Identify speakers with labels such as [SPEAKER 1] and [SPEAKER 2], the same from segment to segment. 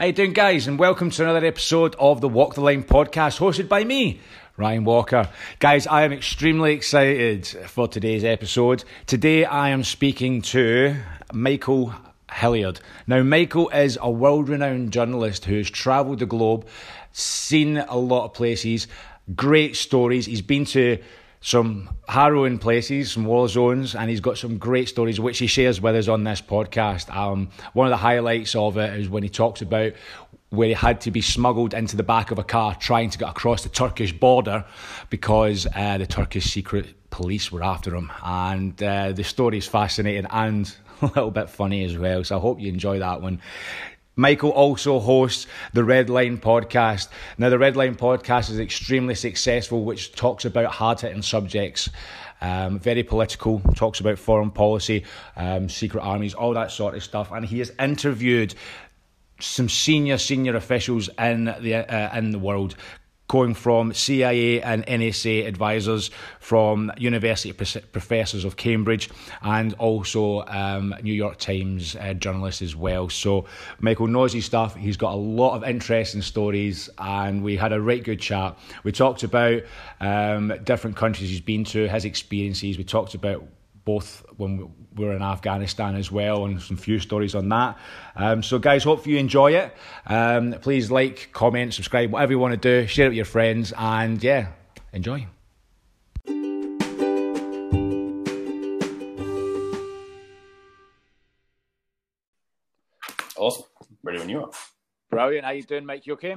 [SPEAKER 1] How you doing, guys? And welcome to another episode of the Walk the Line podcast, hosted by me, Ryan Walker. Guys, I am extremely excited for today's episode. Today, I am speaking to Michael Hilliard. Now, Michael is a world-renowned journalist who has travelled the globe, seen a lot of places, great stories. He's been to some harrowing places, some war zones, and he's got some great stories which he shares with us on this podcast. Um, one of the highlights of it is when he talks about where he had to be smuggled into the back of a car trying to get across the Turkish border because uh, the Turkish secret police were after him. And uh, the story is fascinating and a little bit funny as well. So I hope you enjoy that one. Michael also hosts the Red Line podcast. Now, the Red Line podcast is extremely successful, which talks about hard hitting subjects. Um, very political, talks about foreign policy, um, secret armies, all that sort of stuff. And he has interviewed some senior senior officials in the uh, in the world going from CIA and NSA advisors, from university professors of Cambridge, and also um, New York Times uh, journalists as well. So Michael knows his stuff. He's got a lot of interesting stories, and we had a right good chat. We talked about um, different countries he's been to, his experiences. We talked about both when we were in Afghanistan as well, and some few stories on that. Um, so, guys, hope you enjoy it. Um, please like, comment, subscribe, whatever you want to do. Share it with your friends, and yeah, enjoy.
[SPEAKER 2] Awesome. Ready when you are.
[SPEAKER 1] Brilliant. How you doing, Mike? You okay?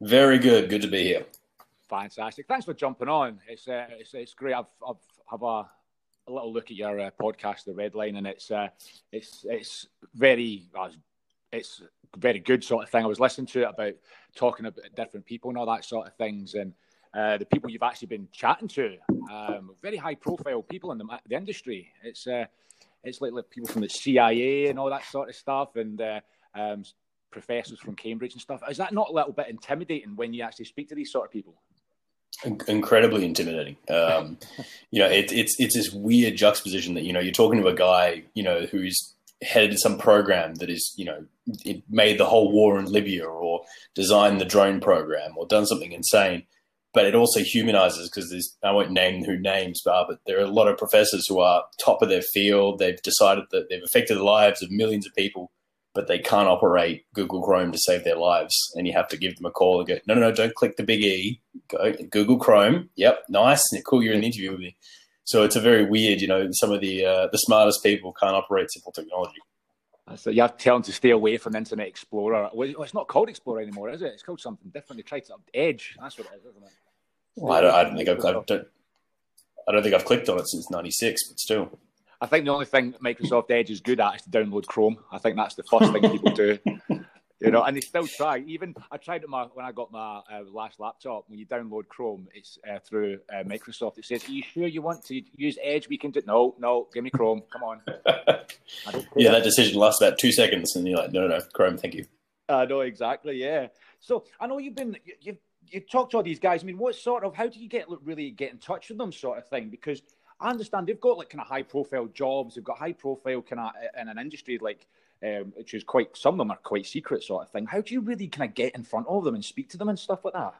[SPEAKER 2] Very good. Good to be here.
[SPEAKER 1] Fantastic. Thanks for jumping on. It's uh, it's, it's great. I've, I've have a a little look at your uh, podcast, The Red Line, and it's uh, it's it's very uh, it's very good sort of thing. I was listening to it about talking about different people and all that sort of things, and uh, the people you've actually been chatting to, um, very high profile people in the, the industry. It's uh, it's like, like, people from the CIA and all that sort of stuff, and uh, um, professors from Cambridge and stuff. Is that not a little bit intimidating when you actually speak to these sort of people?
[SPEAKER 2] Incredibly intimidating. Um, you know, it, it's it's this weird juxtaposition that you know you're talking to a guy you know who's headed some program that is you know it made the whole war in Libya or designed the drone program or done something insane. But it also humanizes because there's I won't name who names, but, but there are a lot of professors who are top of their field. They've decided that they've affected the lives of millions of people but they can't operate Google Chrome to save their lives. And you have to give them a call and go, no, no, no, don't click the big E. Go Google Chrome. Yep, nice. Cool, you're in the interview with me. So it's a very weird, you know, some of the uh, the smartest people can't operate simple technology.
[SPEAKER 1] So you have to tell them to stay away from Internet Explorer. Well, it's not called Explorer anymore, is it? It's called something different. They tried to Edge. That's what it is, isn't it?
[SPEAKER 2] Well, I don't, I don't think I've, I don't, I don't think I've clicked on it since '96, but still.
[SPEAKER 1] I think the only thing Microsoft Edge is good at is to download Chrome. I think that's the first thing people do. You know, and they still try. Even I tried it my, when I got my uh, last laptop. When you download Chrome, it's uh, through uh, Microsoft. It says, "Are you sure you want to use Edge? We can do." No, no, give me Chrome. Come on.
[SPEAKER 2] yeah, that decision lasts about two seconds, and you're like, "No, no, no, Chrome, thank you."
[SPEAKER 1] I know exactly. Yeah. So I know you've been you've you talked to all these guys. I mean, what sort of how do you get really get in touch with them, sort of thing? Because I understand they've got like kind of high profile jobs. They've got high profile kind of uh, in an industry like um, which is quite some of them are quite secret sort of thing. How do you really kind of get in front of them and speak to them and stuff like that?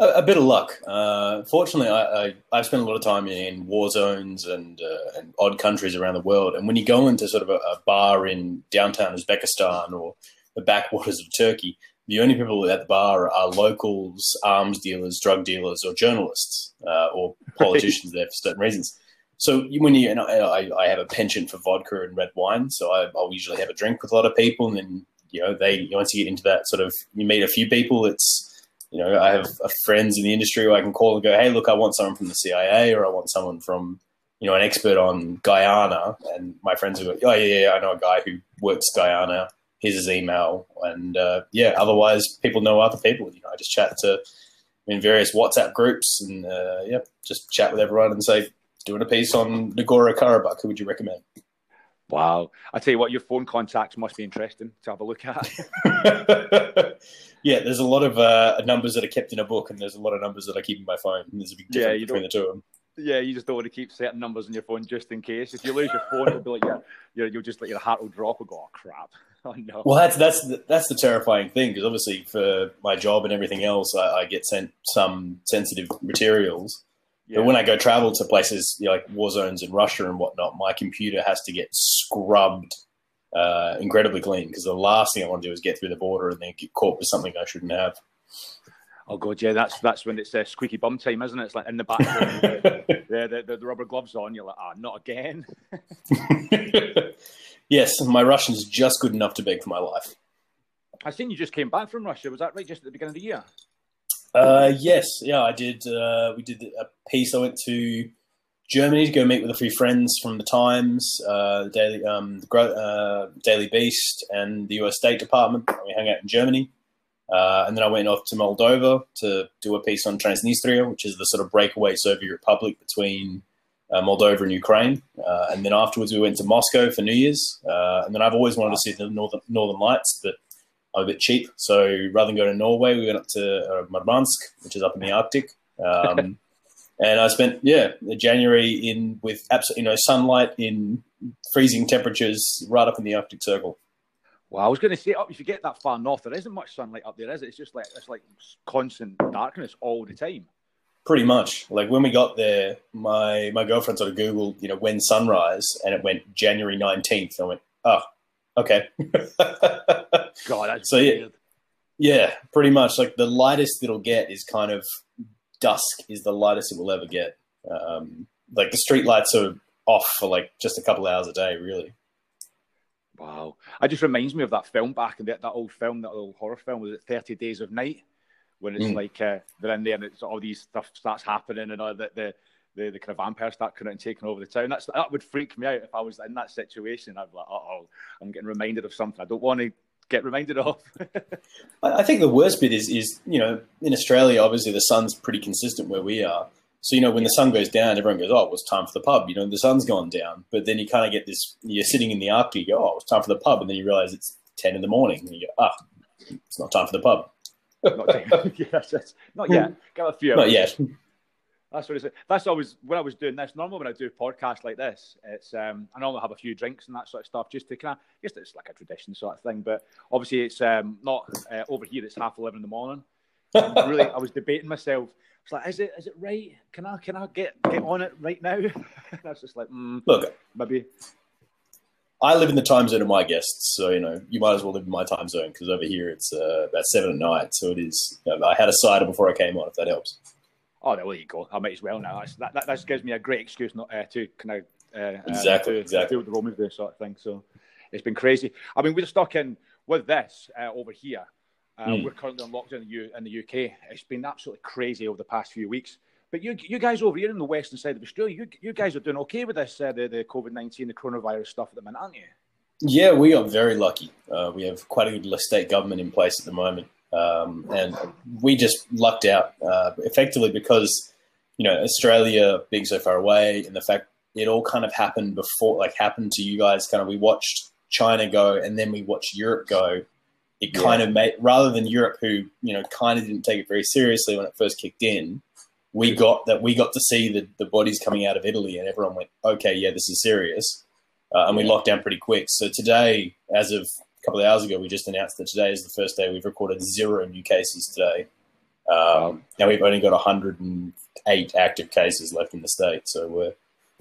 [SPEAKER 2] A, a bit of luck. Uh, fortunately, I, I, have spent a lot of time in war zones and, uh, and odd countries around the world. And when you go into sort of a, a bar in downtown Uzbekistan or the backwaters of Turkey, the only people at the bar are locals, arms dealers, drug dealers, or journalists, uh, or politicians there for certain reasons. So when you and I, I, have a penchant for vodka and red wine, so I, will usually have a drink with a lot of people, and then you know they once you get into that sort of you meet a few people, it's you know I have friends in the industry who I can call and go, hey, look, I want someone from the CIA, or I want someone from you know an expert on Guyana, and my friends are go, oh yeah, yeah, I know a guy who works Guyana here's his email, and uh, yeah, otherwise people know other people. You know, I just chat to in various WhatsApp groups, and uh, yeah, just chat with everyone and say, doing a piece on Nagorno Karabakh. Who would you recommend?
[SPEAKER 1] Wow, I tell you what, your phone contacts must be interesting to have a look at.
[SPEAKER 2] yeah, there's a lot of uh, numbers that are kept in a book, and there's a lot of numbers that I keep in my phone. And there's a big difference yeah, between the two of them.
[SPEAKER 1] Yeah, you just don't want to keep certain numbers on your phone just in case. If you lose your phone, it'll be like yeah, you'll just like your heart will drop and go, oh crap. Oh no.
[SPEAKER 2] Well, that's that's the, that's the terrifying thing because obviously for my job and everything else, I, I get sent some sensitive materials. Yeah. But when I go travel to places you know, like war zones in Russia and whatnot, my computer has to get scrubbed uh, incredibly clean because the last thing I want to do is get through the border and then get caught with something I shouldn't have.
[SPEAKER 1] Oh god, yeah, that's that's when it's uh, squeaky bum time, isn't it? It's like in the back, the, the, the, the, rubber gloves on. You're like, ah, not again.
[SPEAKER 2] yes, my Russian's just good enough to beg for my life.
[SPEAKER 1] I seen you just came back from Russia. Was that right? Just at the beginning of the year?
[SPEAKER 2] Uh, yes, yeah, I did. Uh, we did a piece. I went to Germany to go meet with a few friends from the Times, uh, the Daily, um, the uh, Daily Beast, and the U.S. State Department. We hung out in Germany. Uh, and then I went off to Moldova to do a piece on Transnistria, which is the sort of breakaway Soviet republic between uh, Moldova and Ukraine. Uh, and then afterwards, we went to Moscow for New Year's. Uh, and then I've always wanted to see the northern Northern Lights, but I'm a bit cheap. So rather than go to Norway, we went up to uh, Murmansk, which is up in the Arctic. Um, and I spent yeah January in with absolutely no sunlight in freezing temperatures right up in the Arctic Circle.
[SPEAKER 1] Well, I was going to say, up if you get that far north, there isn't much sunlight up there, is it? It's just like it's like constant darkness all the time.
[SPEAKER 2] Pretty much. Like when we got there, my my girlfriend sort of googled, you know, when sunrise, and it went January nineteenth. I went, oh, okay.
[SPEAKER 1] God,
[SPEAKER 2] so yeah, yeah, pretty much. Like the lightest it'll get is kind of dusk is the lightest it will ever get. Um, like the street lights are off for like just a couple hours a day, really.
[SPEAKER 1] Wow. It just reminds me of that film back in that, that old film, that old horror film, was it 30 Days of Night? When it's mm. like uh, they're in there and it's all these stuff starts happening and all the, the, the, the kind of vampires start kind and taking over the town. That's That would freak me out if I was in that situation. I'd be like, oh, I'm getting reminded of something I don't want to get reminded of.
[SPEAKER 2] I think the worst bit is, is, you know, in Australia, obviously the sun's pretty consistent where we are. So, you know, when the sun goes down, everyone goes, oh, it was time for the pub. You know, the sun's gone down. But then you kind of get this, you're sitting in the Arctic, you go, oh, it's time for the pub. And then you realize it's 10 in the morning. And you go, ah, it's not time for the pub.
[SPEAKER 1] not, yes, not yet. Got a few.
[SPEAKER 2] Not yet.
[SPEAKER 1] That's what I it's. That's always when I was doing this. Normally, when I do podcasts like this, it's um, I normally have a few drinks and that sort of stuff, just to kind of, just it's like a tradition sort of thing. But obviously, it's um, not uh, over here. It's half eleven in the morning. Really, I was debating myself. It's like, is it is it right? Can I can I get get on it right now? That's just like, mm,
[SPEAKER 2] look,
[SPEAKER 1] maybe.
[SPEAKER 2] I live in the time zone of my guests, so you know you might as well live in my time zone because over here it's uh, about seven at night. So it is. You know, I had a cider before I came on, if that helps.
[SPEAKER 1] Oh, no, there you go. I might as well now. That, that, that gives me a great excuse not uh, to kind of uh,
[SPEAKER 2] exactly,
[SPEAKER 1] uh, to,
[SPEAKER 2] exactly.
[SPEAKER 1] do the Romans do sort of thing. So it's been crazy. I mean, we're stuck in with this uh, over here. Mm. We're currently on lockdown in the, U- in the UK. It's been absolutely crazy over the past few weeks. But you, you guys over here in the western side of Australia, you, you guys are doing okay with this, uh, the, the COVID 19, the coronavirus stuff at the minute, aren't you?
[SPEAKER 2] Yeah, we are very lucky. Uh, we have quite a good state government in place at the moment. Um, and we just lucked out uh, effectively because, you know, Australia being so far away and the fact it all kind of happened before, like happened to you guys, kind of, we watched China go and then we watched Europe go it kind yeah. of made rather than Europe, who you know kind of didn't take it very seriously when it first kicked in. We got that we got to see the, the bodies coming out of Italy, and everyone went, "Okay, yeah, this is serious," uh, and we locked down pretty quick. So today, as of a couple of hours ago, we just announced that today is the first day we've recorded zero new cases today. Um, now we've only got 108 active cases left in the state, so we're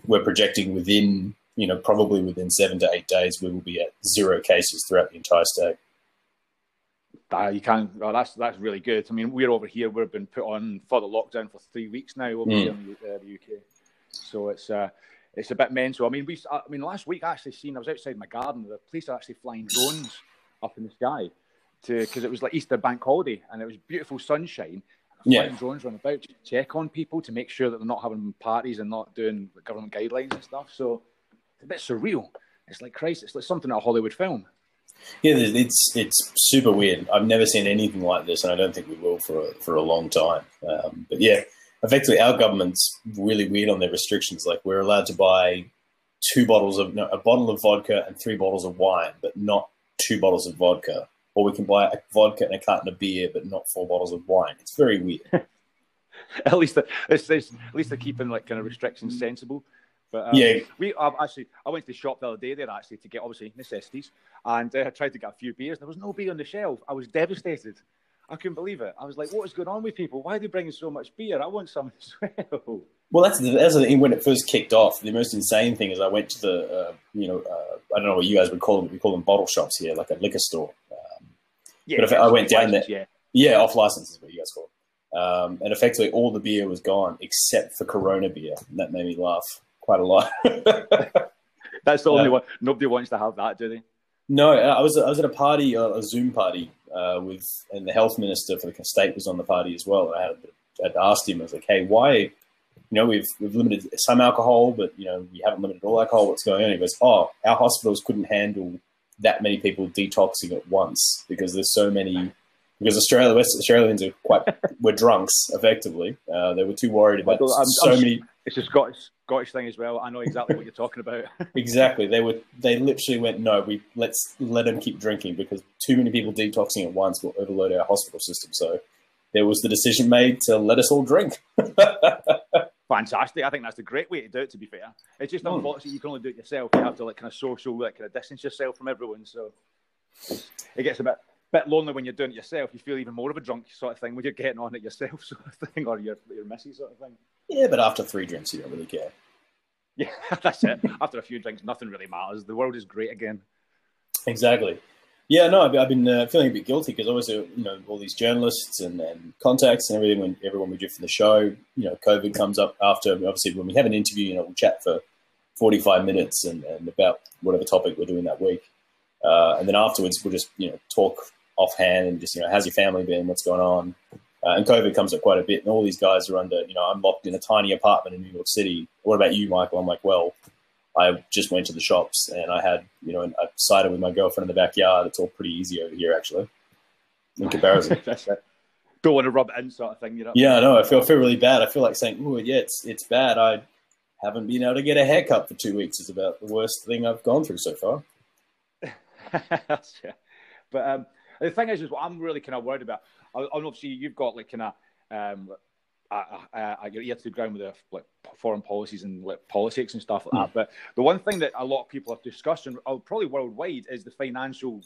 [SPEAKER 2] we're projecting within you know probably within seven to eight days we will be at zero cases throughout the entire state
[SPEAKER 1] that you can't. Oh, that's that's really good. I mean, we're over here. We've been put on for the lockdown for three weeks now over mm. here in the, uh, the, UK. So it's uh, it's a bit mental. I mean, we. I mean, last week I actually seen. I was outside my garden. The police are actually flying drones up in the sky to because it was like Easter bank holiday and it was beautiful sunshine.
[SPEAKER 2] Yeah.
[SPEAKER 1] drones run about to check on people to make sure that they're not having parties and not doing government guidelines and stuff. So it's a bit surreal. It's like Christ. It's like something out of a Hollywood film.
[SPEAKER 2] Yeah, it's it's super weird. I've never seen anything like this, and I don't think we will for a, for a long time. Um, but yeah, effectively, our government's really weird on their restrictions. Like we're allowed to buy two bottles of no, a bottle of vodka and three bottles of wine, but not two bottles of vodka. Or we can buy a vodka and a carton of beer, but not four bottles of wine. It's very weird.
[SPEAKER 1] at least, it's, it's, at least they're keeping like kind of restrictions sensible. But um, yeah, we I, actually I went to the shop the other day there actually to get obviously necessities, and uh, I tried to get a few beers. There was no beer on the shelf. I was devastated. I couldn't believe it. I was like, "What is going on with people? Why are they bringing so much beer? I want some as well."
[SPEAKER 2] Well, that's the, that's the thing. When it first kicked off, the most insane thing is I went to the uh, you know uh, I don't know what you guys would call them. We call them bottle shops here, like a liquor store. Um, yeah, but if I went down there, yeah. yeah, off license is what you guys call. It. Um, and effectively, all the beer was gone except for Corona beer. And that made me laugh quite a lot.
[SPEAKER 1] That's the only uh, one. Nobody wants to have that, do they?
[SPEAKER 2] No, I was I was at a party, a Zoom party, uh, with and the health minister for the state was on the party as well. I had I'd asked him, I was like, "Hey, why? You know, we've we've limited some alcohol, but you know, we haven't limited all alcohol. What's going on?" He goes, "Oh, our hospitals couldn't handle that many people detoxing at once because there's so many because Australia, West Australians are quite were drunks effectively. Uh, they were too worried about I'm, so I'm, many.
[SPEAKER 1] It's a Scottish Scottish thing as well. I know exactly what you're talking about.
[SPEAKER 2] exactly, they were. They literally went, no, we let's let them keep drinking because too many people detoxing at once will overload our hospital system. So there was the decision made to let us all drink.
[SPEAKER 1] Fantastic! I think that's a great way to do it. To be fair, it's just mm. unfortunate you can only do it yourself. You have to like kind of social, like kind of distance yourself from everyone. So it gets a bit bit lonely when you're doing it yourself. You feel even more of a drunk sort of thing when you're getting on it yourself, sort of thing, or your your messy sort of thing.
[SPEAKER 2] Yeah, but after three drinks, you don't really care.
[SPEAKER 1] Yeah, that's it. after a few drinks, nothing really matters. The world is great again.
[SPEAKER 2] Exactly. Yeah, no, I've, been uh, feeling a bit guilty because obviously, you know, all these journalists and, and contacts and everything, when everyone we do for the show, you know, COVID comes up after, obviously, when we have an interview, you know, we'll chat for 45 minutes and, and about whatever topic we're doing that week. Uh, and then afterwards, we'll just, you know, talk offhand and just, you know, how's your family been? What's going on? Uh, and COVID comes up quite a bit. And all these guys are under, you know, I'm locked in a tiny apartment in New York City. What about you, Michael? I'm like, well, I just went to the shops and I had, you know, a cider with my girlfriend in the backyard. It's all pretty easy over here, actually, in comparison.
[SPEAKER 1] Don't want to rub it in, sort of thing, you know.
[SPEAKER 2] Yeah, no, I feel I feel really bad. I feel like saying, "Oh, yeah, it's it's bad." I haven't been able to get a haircut for two weeks. It's about the worst thing I've gone through so far.
[SPEAKER 1] yeah. But um, the thing is, is what I'm really kind of worried about. Obviously, you've got like kind of um, I, get ear to the ground with the like foreign policies and like politics and stuff like that. Hmm. But the one thing that a lot of people have discussed, and uh, probably worldwide, is the financial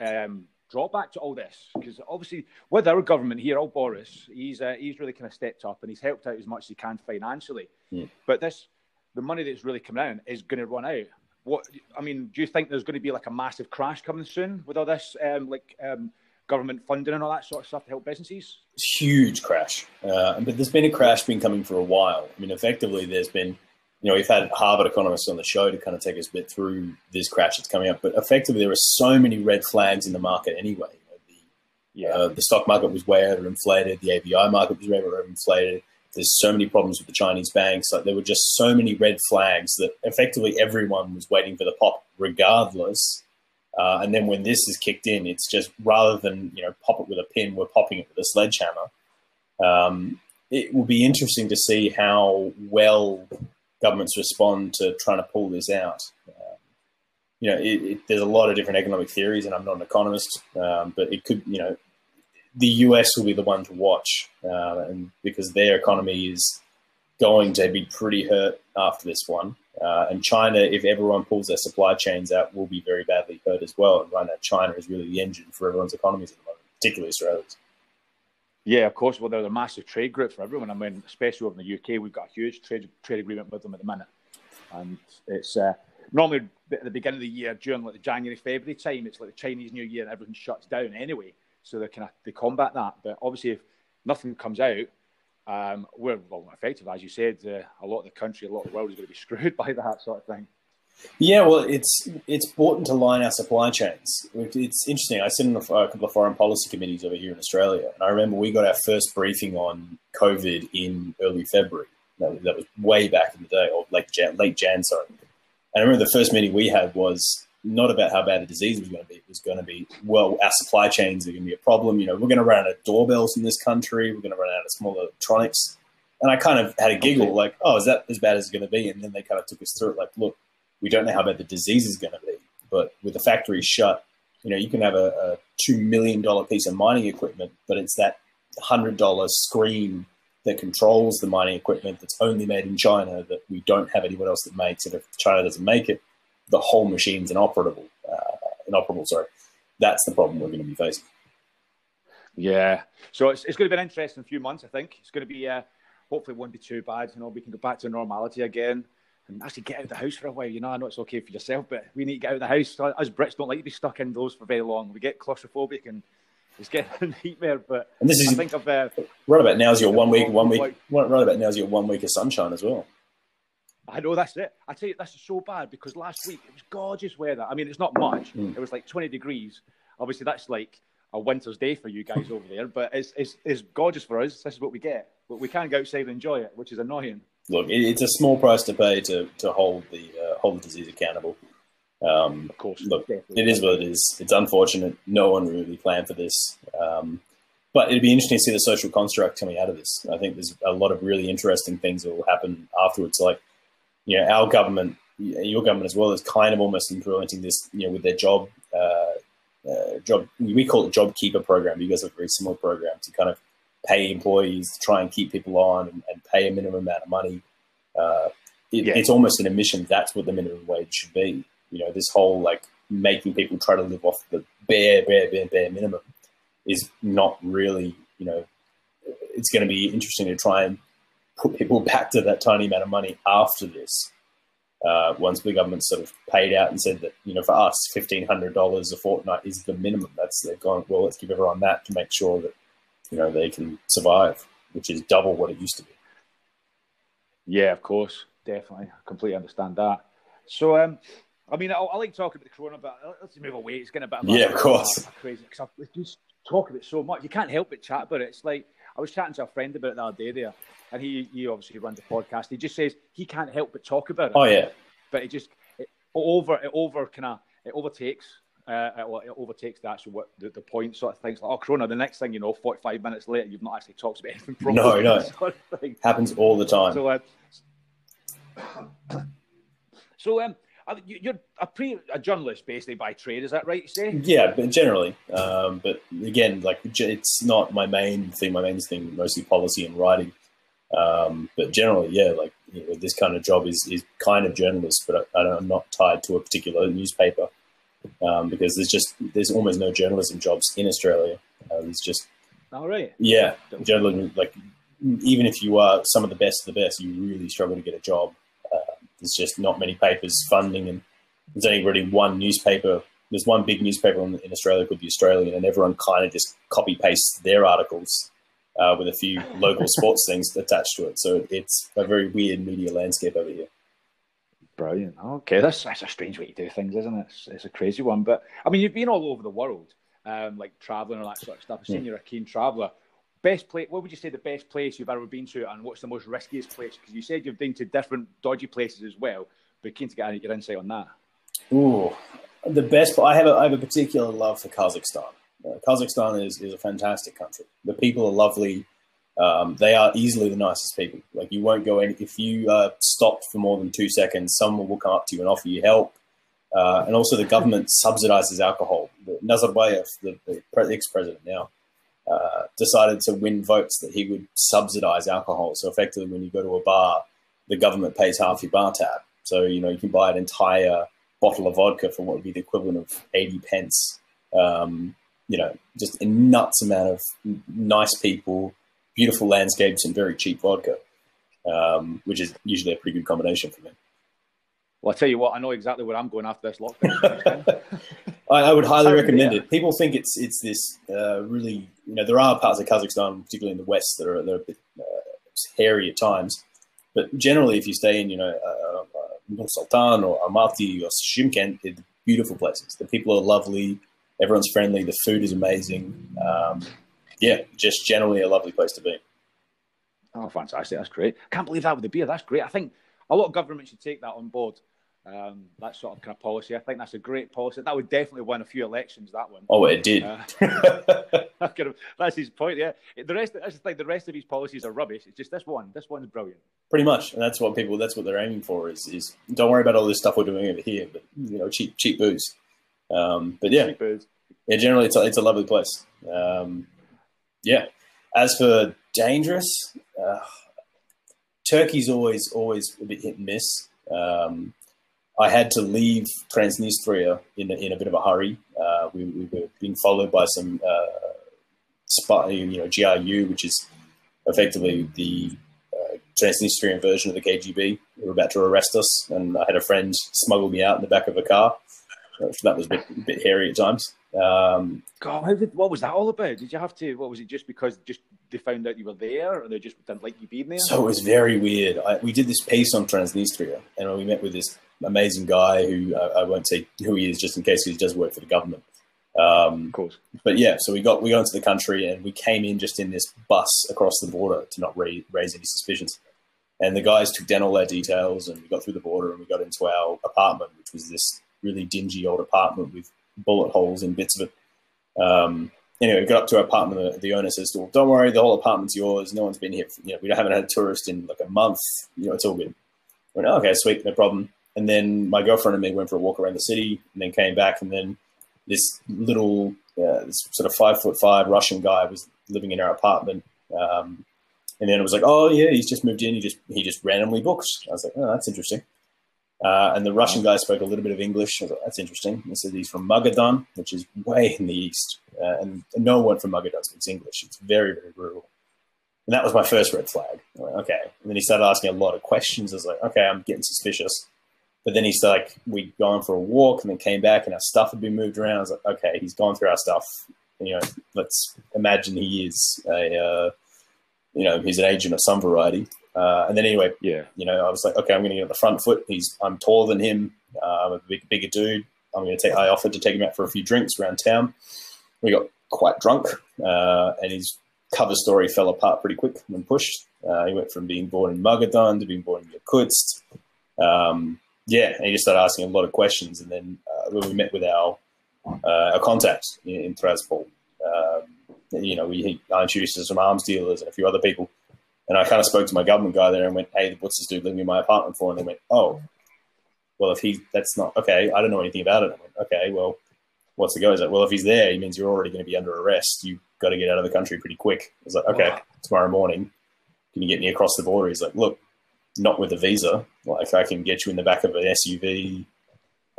[SPEAKER 1] um, drawback to all this. Because obviously, with our government here, old Boris, he's uh, he's really kind of stepped up and he's helped out as much as he can financially. Yeah. Hmm. But this, the money that's really coming out is going to run out. What I mean, do you think there's going to be like a massive crash coming soon with all this, um, like? Um, government funding and all that sort of stuff to help businesses?
[SPEAKER 2] Huge crash. Uh, but there's been a crash been coming for a while. I mean, effectively, there's been, you know, we've had Harvard economists on the show to kind of take us a bit through this crash that's coming up. But effectively, there are so many red flags in the market anyway. The, yeah. Uh, the stock market was way overinflated. The ABI market was way overinflated. There's so many problems with the Chinese banks. Like there were just so many red flags that effectively everyone was waiting for the pop, regardless uh, and then when this is kicked in, it's just rather than you know pop it with a pin, we're popping it with a sledgehammer. Um, it will be interesting to see how well governments respond to trying to pull this out. Um, you know, it, it, there's a lot of different economic theories, and I'm not an economist, um, but it could, you know, the US will be the one to watch, uh, and because their economy is going to be pretty hurt after this one. Uh, and China, if everyone pulls their supply chains out, will be very badly hurt as well. And right now, China is really the engine for everyone's economies at the moment, particularly Australia's.
[SPEAKER 1] Yeah, of course. Well, they're a massive trade group for everyone. I mean, especially over in the UK, we've got a huge trade trade agreement with them at the minute, and it's uh, normally at the beginning of the year during like the January February time. It's like the Chinese New Year and everything shuts down anyway, so they can they combat that. But obviously, if nothing comes out, um, we're well effective, as you said. Uh, a lot of the country, a lot of the world is going to be screwed by that sort of thing.
[SPEAKER 2] Yeah, well, it's it's important to line our supply chains. It's interesting. I sit in a, couple of foreign policy committees over here in Australia, and I remember we got our first briefing on COVID in early February. That was, that was way back in the day, or late Jan, late Jan, sorry. And I remember the first meeting we had was not about how bad the disease was going to be. It was going to be, well, our supply chains are going to be a problem. You know, we're going to run out of doorbells in this country. We're going to run out of small electronics. And I kind of had a giggle, like, oh, is that as bad as it's going to be? And then they kind of took us through it, like, look, we don't know how bad the disease is going to be, but with the factory shut, you know, you can have a, a two million dollar piece of mining equipment, but it's that hundred dollar screen that controls the mining equipment that's only made in China that we don't have anyone else that makes it. If China doesn't make it, the whole machine's inoperable. Uh, inoperable, sorry. That's the problem we're going to be facing.
[SPEAKER 1] Yeah. So it's, it's going to be an interesting few months, I think. It's going to be, uh, hopefully, it won't be too bad. You know, we can go back to normality again and actually get out of the house for a while. You know, I know it's okay for yourself, but we need to get out of the house. Us Brits don't like to be stuck indoors for very long. We get claustrophobic and it's getting a nightmare. But
[SPEAKER 2] and this is,
[SPEAKER 1] I think of uh,
[SPEAKER 2] right about now's your one week, one week, right about now's your one week of sunshine as well.
[SPEAKER 1] I know that's it. I tell you, that's so bad because last week it was gorgeous weather. I mean, it's not much. Mm. It was like 20 degrees. Obviously, that's like a winter's day for you guys over there, but it's, it's, it's gorgeous for us. This is what we get. But we can't go outside and enjoy it, which is annoying.
[SPEAKER 2] Look, it's a small price to pay to, to hold the uh, hold the disease accountable. Um,
[SPEAKER 1] of course.
[SPEAKER 2] Look, definitely. it is what it is. It's unfortunate. No one really planned for this. Um, but it'd be interesting to see the social construct coming out of this. I think there's a lot of really interesting things that will happen afterwards. Like, you know, our government, your government as well, is kind of almost implementing this, you know, with their job, uh, uh, job. We call it job keeper program. You guys have a very similar program to kind of pay employees to try and keep people on and, and pay a minimum amount of money. Uh, it, yeah. It's almost an admission that's what the minimum wage should be. You know, this whole like making people try to live off the bare, bare, bare, bare minimum is not really, you know, it's going to be interesting to try and put people back to that tiny amount of money after this. Uh, once the government sort of paid out and said that, you know, for us, $1,500 a fortnight is the minimum. That's, they've gone, well, let's give everyone that to make sure that, you know, they can survive, which is double what it used to be.
[SPEAKER 1] Yeah, of course. Definitely. I completely understand that. So, um, I mean, I, I like talking about the corona, but let's move away. It's getting a bit of
[SPEAKER 2] yeah, of course,
[SPEAKER 1] crazy because I just talk about it so much. You can't help but chat about it. It's like I was chatting to a friend about it the other day there, and he he obviously runs a podcast. He just says he can't help but talk about it.
[SPEAKER 2] Oh yeah,
[SPEAKER 1] but it just it over it over kind of it overtakes. Uh, it, it overtakes the actual what, the, the point sort of things like oh Corona. The next thing you know, forty five minutes later, you've not actually talked about anything.
[SPEAKER 2] Properly, no, no, sort of happens all the time.
[SPEAKER 1] So, uh, so um, you're a pre a journalist basically by trade, is that right? You say?
[SPEAKER 2] Yeah, but generally, um, but again, like it's not my main thing. My main thing mostly policy and writing. Um, but generally, yeah, like you know, this kind of job is is kind of journalist, but I, I'm not tied to a particular newspaper um, because there's just there's almost no journalism jobs in Australia. Uh, there's just
[SPEAKER 1] all right.
[SPEAKER 2] Yeah, journalism like even if you are some of the best of the best, you really struggle to get a job there's just not many papers funding, and there's only really one newspaper. There's one big newspaper in, in Australia called the Australian, and everyone kind of just copy pastes their articles uh, with a few local sports things attached to it. So it's a very weird media landscape over here.
[SPEAKER 1] Brilliant. Okay, that's that's a strange way to do things, isn't it? It's, it's a crazy one, but I mean, you've been all over the world, um, like traveling and all that sort of stuff. I've seen mm. you're a keen traveler. Best place? What would you say the best place you've ever been to, and what's the most riskiest place? Because you said you've been to different dodgy places as well. But keen to get your insight on that.
[SPEAKER 2] Ooh, the best. I have a, I have a particular love for Kazakhstan. Uh, Kazakhstan is, is a fantastic country. The people are lovely. Um, they are easily the nicest people. Like you won't go in if you stopped for more than two seconds, someone will come up to you and offer you help. Uh, and also, the government subsidizes alcohol. Nazarbayev, the, the ex-president now, uh, decided to win votes that he would subsidize alcohol. So effectively, when you go to a bar, the government pays half your bar tab. So you know you can buy an entire bottle of vodka for what would be the equivalent of eighty pence. Um, you know, just a nuts amount of nice people, beautiful landscapes, and very cheap vodka, um, which is usually a pretty good combination for me.
[SPEAKER 1] Well, I tell you what, I know exactly where I'm going after this lockdown.
[SPEAKER 2] I, I, would highly recommend yeah. it. People think it's it's this uh, really, you know, there are parts of Kazakhstan, particularly in the west, that are, that are a bit uh, hairy at times. But generally, if you stay in, you know, uh, uh Sultan or Almaty or Shymkent, they're beautiful places. The people are lovely. Everyone's friendly. The food is amazing. Um, yeah, just generally a lovely place to be.
[SPEAKER 1] Oh, fantastic! That's great. Can't believe that with the beer. That's great. I think a lot of governments should take that on board. Um, that sort of kind of policy. I think that's a great policy. That would definitely win a few elections. That one.
[SPEAKER 2] Oh, it did. Uh,
[SPEAKER 1] that's his point. Yeah. The rest, that's the thing. The rest of his policies are rubbish. It's just this one. This one's brilliant.
[SPEAKER 2] Pretty much, and that's what people. That's what they're aiming for. Is is don't worry about all this stuff we're doing over here, but you know, cheap cheap booze. Um, but yeah, booze. yeah. Generally, it's a, it's a lovely place. Um, yeah. As for dangerous, uh, Turkey's always always a bit hit and miss. Um, I had to leave Transnistria in a, in a bit of a hurry. Uh, we, we, were being followed by some uh, spy, you know, GRU, which is effectively the uh, Transnistrian version of the KGB. They were about to arrest us, and I had a friend smuggle me out in the back of a car. That was a bit, a bit hairy at times. Um,
[SPEAKER 1] God, what was that all about? Did you have to? What was it? Just because just they found out you were there, and they just didn't like you being there?
[SPEAKER 2] So it was very weird. I, we did this piece on Transnistria, and we met with this amazing guy who uh, I won't say who he is, just in case he does work for the government. Um,
[SPEAKER 1] of course.
[SPEAKER 2] But yeah, so we got we got into the country, and we came in just in this bus across the border to not ra- raise any suspicions. And the guys took down all our details, and we got through the border, and we got into our apartment, which was this really dingy old apartment with bullet holes in bits of it. Um, anyway, got up to our apartment. The, the owner says, well, "Don't worry, the whole apartment's yours. No one's been here. For, you know, we haven't had a tourist in like a month. You know, it's all good." We went, "Okay, sweet, no problem." And then my girlfriend and me went for a walk around the city, and then came back. And then this little, uh, this sort of five foot five Russian guy was living in our apartment. Um, and then it was like, "Oh yeah, he's just moved in. He just he just randomly books." I was like, "Oh, that's interesting." Uh, and the Russian guy spoke a little bit of English. I thought, that's interesting. He said he's from Magadan, which is way in the east. Uh, and no one from Magadan speaks English. It's very, very rural. And that was my first red flag. Okay. And then he started asking a lot of questions. I was like, okay, I'm getting suspicious. But then he's like, we'd gone for a walk and then came back and our stuff had been moved around. I was like, okay, he's gone through our stuff. You know, let's imagine he is a, uh, you know, he's an agent of some variety. Uh, and then anyway,
[SPEAKER 1] yeah,
[SPEAKER 2] you know, I was like, okay, I'm going to get on the front foot. He's, I'm taller than him. Uh, I'm a big, bigger dude. I'm going to take. I offered to take him out for a few drinks around town. We got quite drunk, uh, and his cover story fell apart pretty quick when pushed. Uh, he went from being born in Magadan to being born in Yakutsk. Um, yeah, and he just started asking a lot of questions. And then uh, when we met with our uh, our contact in, in Tiraspol, um, you know, we I introduced to some arms dealers and a few other people and I kind of spoke to my government guy there and went, "Hey, what's this dude living in my apartment for?" And they went, "Oh, well, if he that's not okay. I don't know anything about it." I went, "Okay, well, what's the go?" He's like, "Well, if he's there, he means you're already going to be under arrest. You've got to get out of the country pretty quick." I was like, "Okay, wow. tomorrow morning, can you get me across the border?" He's like, "Look, not with a visa. Like I can get you in the back of an SUV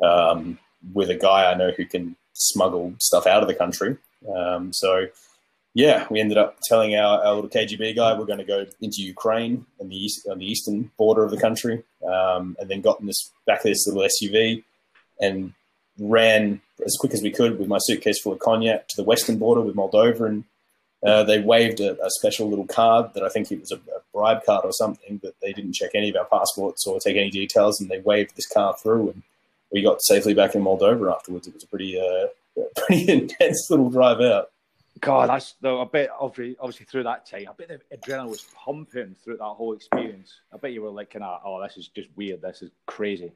[SPEAKER 2] um, with a guy I know who can smuggle stuff out of the country." Um, so yeah, we ended up telling our, our little KGB guy we're going to go into Ukraine and the east, on the eastern border of the country, um, and then got in this back of this little SUV and ran as quick as we could with my suitcase full of cognac to the western border with Moldova, and uh, they waved a, a, special little card that I think it was a, a, bribe card or something, but they didn't check any of our passports or take any details, and they waved this car through, and we got safely back in Moldova afterwards. It was a pretty uh, pretty intense little drive out.
[SPEAKER 1] God, that's though. I bet obviously, obviously through that time, I bet the adrenaline was pumping through that whole experience. I bet you were like, kind of, oh, this is just weird. This is crazy.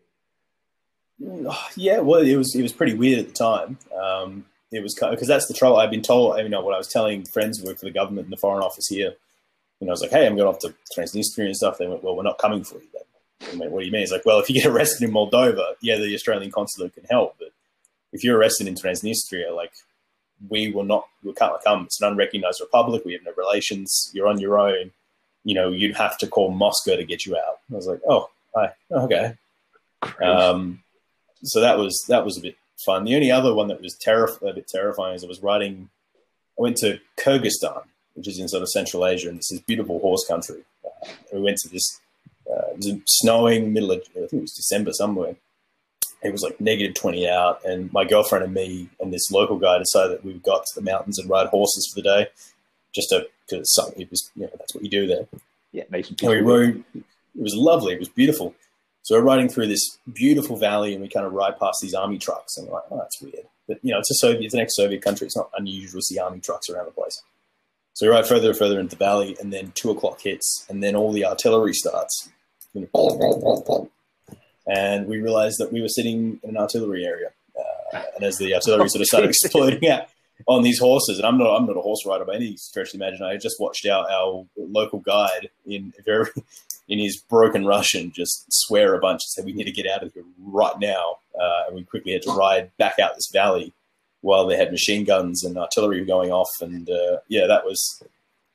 [SPEAKER 2] Yeah, well, it was it was pretty weird at the time. Um, it was because that's the trouble. I've been told. You know, what I was telling friends who work for the government in the foreign office here. You know, I was like, hey, I'm going off to Transnistria and stuff. They went, well, we're not coming for you then. Went, what do you mean? It's like, well, if you get arrested in Moldova, yeah, the Australian consulate can help, but if you're arrested in Transnistria, like we will not, we can't come. It's an unrecognized republic. We have no relations. You're on your own. You know, you'd have to call Moscow to get you out. I was like, oh, hi, okay. Um, so that was that was a bit fun. The only other one that was terrif- a bit terrifying is I was riding. I went to Kyrgyzstan, which is in sort of Central Asia, and this is beautiful horse country. Uh, we went to this. Uh, it was snowing middle of I think it was December somewhere, it was like negative 20 out and my girlfriend and me and this local guy decided that we would go up to the mountains and ride horses for the day just to because it was you know that's what you do there.
[SPEAKER 1] Yeah nice
[SPEAKER 2] and, we rode it was lovely it was beautiful. So we're riding through this beautiful valley and we kind of ride past these army trucks and we're like oh that's weird. But you know it's a soviet it's an ex-soviet country it's not unusual to see army trucks around the place. So we ride further and further into the valley and then two o'clock hits and then all the artillery starts. and we realized that we were sitting in an artillery area. Uh, and as the artillery sort of started exploding out on these horses, and I'm not I'm not a horse rider by any stretch of the imagination. I just watched our, our local guide in very in his broken Russian just swear a bunch and say we need to get out of here right now. Uh, and we quickly had to ride back out this valley while they had machine guns and artillery going off. And uh, yeah, that was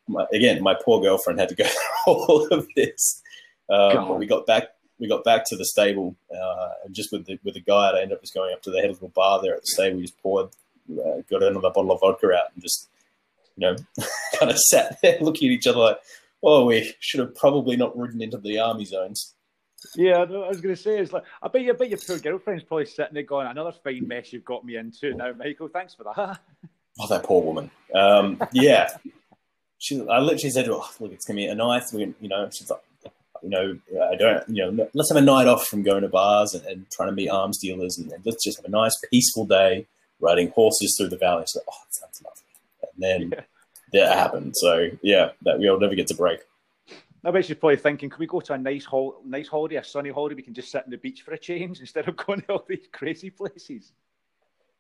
[SPEAKER 2] my, again, my poor girlfriend had to go through all of this. Um, we got back. We got back to the stable, uh, and just with the with the guide, I ended up just going up to the head of the bar there at the stable. We just poured, uh, got another bottle of vodka out, and just you know, kind of sat there looking at each other like, "Oh, we should have probably not ridden into the army zones."
[SPEAKER 1] Yeah, I was going to say it's like I bet you, I bet your poor girlfriend's probably sitting there going, "Another fine mess you've got me into now, Michael. Thanks for that."
[SPEAKER 2] Oh, that poor woman. Um, yeah, she. I literally said, "Oh, look, it's gonna be a night." We, you know, she's like, you know, I don't, you know, let's have a night off from going to bars and, and trying to meet arms dealers, and, and, let's just have a nice, peaceful day riding horses through the valley. Like, "Oh, that sounds lovely," and then yeah. that happened. So yeah, that we'll never get to break.
[SPEAKER 1] I bet she's probably thinking, can we go to a nice hol- nice holiday, a sunny holiday? We can just sit on the beach for a change instead of going to all these crazy places.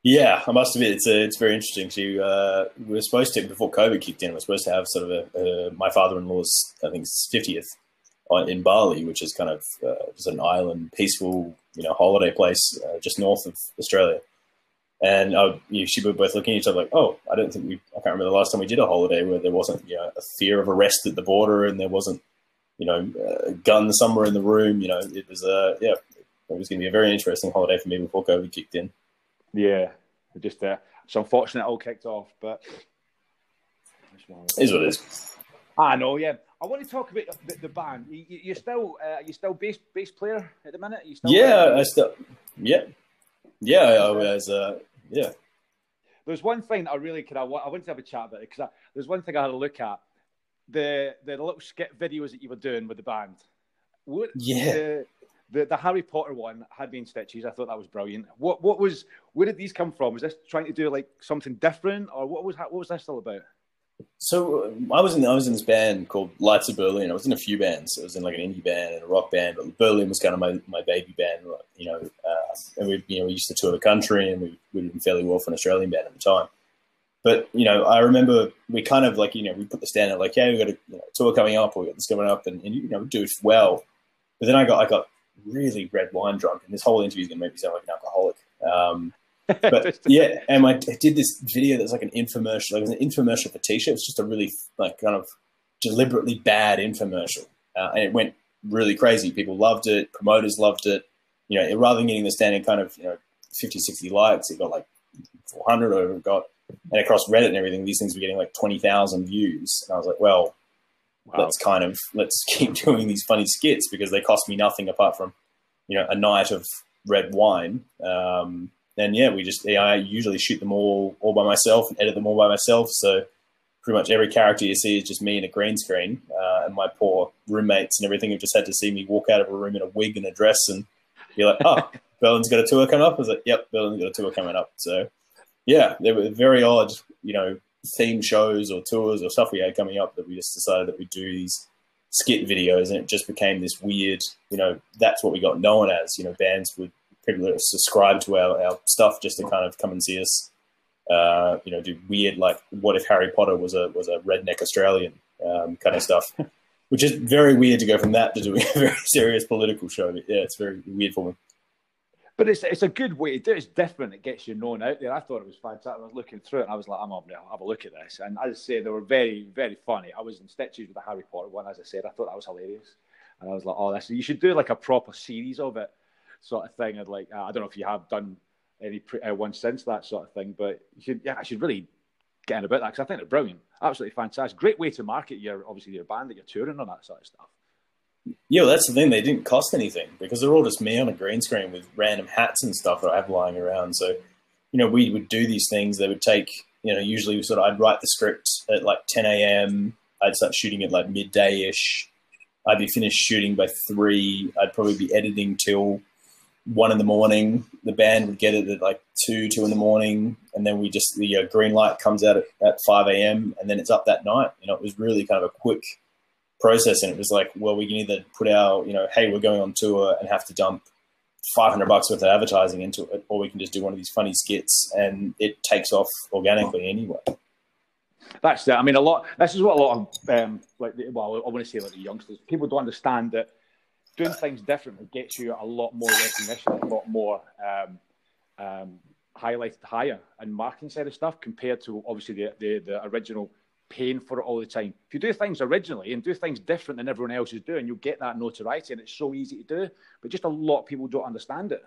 [SPEAKER 2] Yeah, I must admit it's a, it's very interesting. To uh, we were supposed to before COVID kicked in. We were supposed to have sort of a, a my father-in-law's I think fiftieth in Bali, which is kind of uh, just an island, peaceful you know holiday place uh, just north of Australia. And I, you, she were both looking at each other like, oh, I don't think we. I can't remember the last time we did a holiday where there wasn't you know, a fear of arrest at the border and there wasn't you know a gun somewhere in the room. You know, it was a uh, yeah, it was going to be a very interesting holiday for me before COVID kicked in.
[SPEAKER 1] Yeah, just uh, it's unfortunate it all kicked off, but
[SPEAKER 2] is what it is.
[SPEAKER 1] I know, yeah. I want to talk about the, the band. You, you still, uh, you still bass bass player at the minute? You still
[SPEAKER 2] yeah, I still, yeah, yeah. I was, uh, yeah.
[SPEAKER 1] There's one thing that I really could. I, I wanted to have a chat about it because there's one thing I had to look at the the little skit videos that you were doing with the band.
[SPEAKER 2] What, yeah.
[SPEAKER 1] The, the, the Harry Potter one had been stitches. I thought that was brilliant. What what was where did these come from? Was this trying to do like something different, or what was what was this all about?
[SPEAKER 2] So uh, I was in I was in this band called Lights of Berlin. I was in a few bands. I was in like an indie band and a rock band, but Berlin was kind of my, my baby band. You know, uh, and we you know we used to tour the country, and we we did fairly well for an Australian band at the time. But you know, I remember we kind of like you know we put the standard like, yeah, we got a you know, tour coming up, we got this coming up, and, and you know do it well. But then I got I got really red wine drunk, and this whole interview is going to make me sound like an alcoholic. Um, but yeah, and I did this video that's like an infomercial. Like it was an infomercial for t-shirt. It's just a really like kind of deliberately bad infomercial, uh, and it went really crazy. People loved it. Promoters loved it. You know, rather than getting the standard kind of you know 50, 60 likes, it got like 400 or it got, and across Reddit and everything, these things were getting like 20,000 views. And I was like, well, wow. let's kind of let's keep doing these funny skits because they cost me nothing apart from you know a night of red wine. Um, and yeah, we just I usually shoot them all all by myself and edit them all by myself. So pretty much every character you see is just me in a green screen, uh, and my poor roommates and everything have just had to see me walk out of a room in a wig and a dress and be like, "Oh, Berlin's got a tour coming up." I was like, "Yep, Berlin's got a tour coming up." So yeah, they were very odd, you know, theme shows or tours or stuff we had coming up that we just decided that we'd do these skit videos, and it just became this weird, you know, that's what we got known as. You know, bands would people that subscribe to our, our stuff just to kind of come and see us. Uh, you know, do weird like what if Harry Potter was a was a redneck Australian um, kind of stuff, which is very weird to go from that to doing a very serious political show. But yeah, it's very weird for me.
[SPEAKER 1] But it's it's a good way to do it. It's different. It gets you known out there. I thought it was fantastic. I was looking through it and I was like, I'm going to have a look at this. And as I say, they were very, very funny. I was in stitches with the Harry Potter one, as I said. I thought that was hilarious. And I was like, oh, this, you should do like a proper series of it, sort of thing. And like, I don't know if you have done any pre- uh, one since that sort of thing, but you should, yeah, I should really get in about that because I think they're brilliant. Absolutely fantastic. Great way to market your, obviously, your band that you're touring on that sort of stuff.
[SPEAKER 2] Yeah, that's the thing. They didn't cost anything because they're all just me on a green screen with random hats and stuff that I have lying around. So, you know, we would do these things. They would take, you know, usually sort of I'd write the script at like 10 a.m. I'd start shooting at like midday ish. I'd be finished shooting by three. I'd probably be editing till one in the morning. The band would get it at like two, two in the morning, and then we just the uh, green light comes out at, at five a.m. and then it's up that night. You know, it was really kind of a quick process, and it was like, well, we can either put our, you know, hey, we're going on tour and have to dump 500 bucks worth of advertising into it, or we can just do one of these funny skits and it takes off organically anyway.
[SPEAKER 1] That's that. I mean, a lot. This is what a lot of um, like, well, I want to say like the youngsters, people don't understand that doing things differently gets you a lot more recognition, a lot more um, um, highlighted higher and marketing side of stuff compared to obviously the, the, the original paying for it all the time. If you do things originally and do things different than everyone else is doing, you'll get that notoriety, and it's so easy to do. But just a lot of people don't understand it.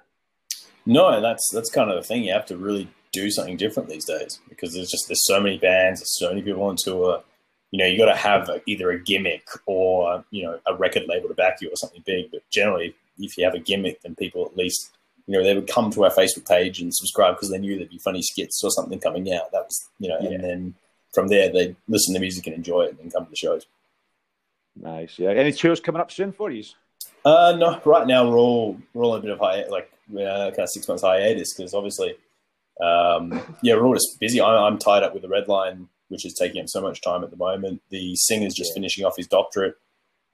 [SPEAKER 2] No, that's that's kind of the thing. You have to really do something different these days because there's just there's so many bands, there's so many people on tour. You know, you got to have a, either a gimmick or you know a record label to back you or something big. But generally, if you have a gimmick, then people at least you know they would come to our Facebook page and subscribe because they knew there'd be funny skits or something coming out. That was you know, yeah. and then from there they'd listen to music and enjoy it and then come to the shows.
[SPEAKER 1] Nice, yeah. Any tours coming up soon for you?
[SPEAKER 2] Uh, no, right now we're all we're all a bit of high like uh, kind of six months hiatus because obviously, um, yeah, we're all just busy. I, am tied up with the red line, which is taking up so much time at the moment. The singer's just yeah. finishing off his doctorate.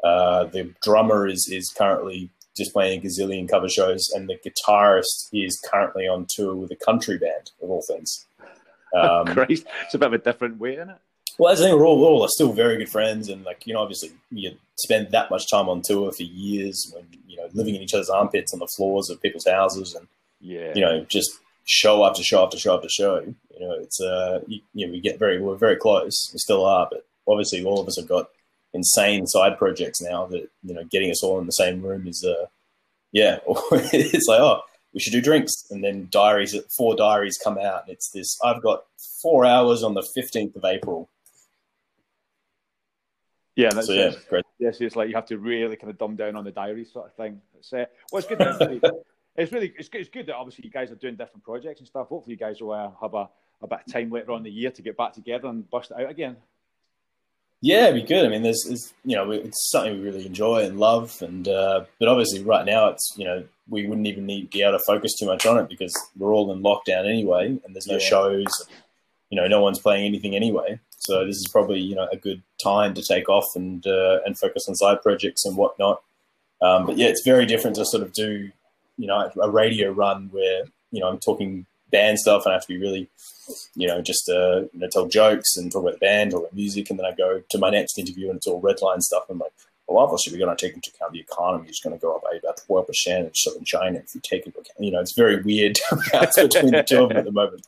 [SPEAKER 2] Uh, the drummer is is currently just playing a gazillion cover shows, and the guitarist is currently on tour with a country band of all things.
[SPEAKER 1] Um, Christ, it's a bit of a different way, isn't it?
[SPEAKER 2] Well, I think we're all, we're all still very good friends, and like you know, obviously you spend that much time on tour for years, when you know, living in each other's armpits on the floors of people's houses, and yeah, you know, just show after show after show after show. You know, it's uh, you, you know, we get very we're very close. We still are, but obviously all of us have got insane side projects now that you know, getting us all in the same room is uh, yeah, it's like oh, we should do drinks, and then diaries. Four diaries come out, and it's this. I've got four hours on the fifteenth of April
[SPEAKER 1] yeah, that's so, yeah, great. Yes, it's like you have to really kind of dumb down on the diary sort of thing. It's, uh, well, it's good. It's really it's good, it's good that obviously you guys are doing different projects and stuff. Hopefully, you guys will uh, have a, a bit of time later on in the year to get back together and bust it out again.
[SPEAKER 2] Yeah, it'd be good. I mean, there's, there's you know, it's something we really enjoy and love, and uh, but obviously right now it's you know we wouldn't even need be able to focus too much on it because we're all in lockdown anyway, and there's no yeah. shows. You know, no one's playing anything anyway. So this is probably you know a good time to take off and uh, and focus on side projects and whatnot. Um, but yeah, it's very different to sort of do you know a radio run where you know I'm talking band stuff and I have to be really you know just uh, you know tell jokes and talk about the band, about music, and then I go to my next interview and it's all redline stuff. I'm like, well, obviously we're going to take into account the economy is going to go up by about twelve percent in southern China if you take into account. You know, it's very weird between the two of them at the moment.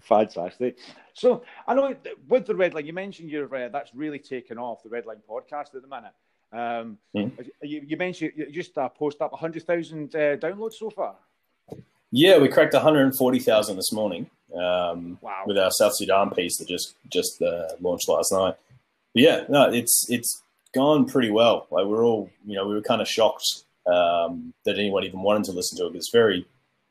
[SPEAKER 1] Fantastic. So I know with the red line, you mentioned you're uh, that's really taken off the red line podcast at the minute. Um, mm-hmm. you, you, mentioned you just uh, post up 100,000 uh, downloads so far.
[SPEAKER 2] Yeah, we cracked 140,000 this morning um, wow. with our South Sudan piece that just just uh, launched last night. But yeah, no, it's it's gone pretty well. Like we're all, you know, we were kind of shocked um, that anyone even wanted to listen to it. It's very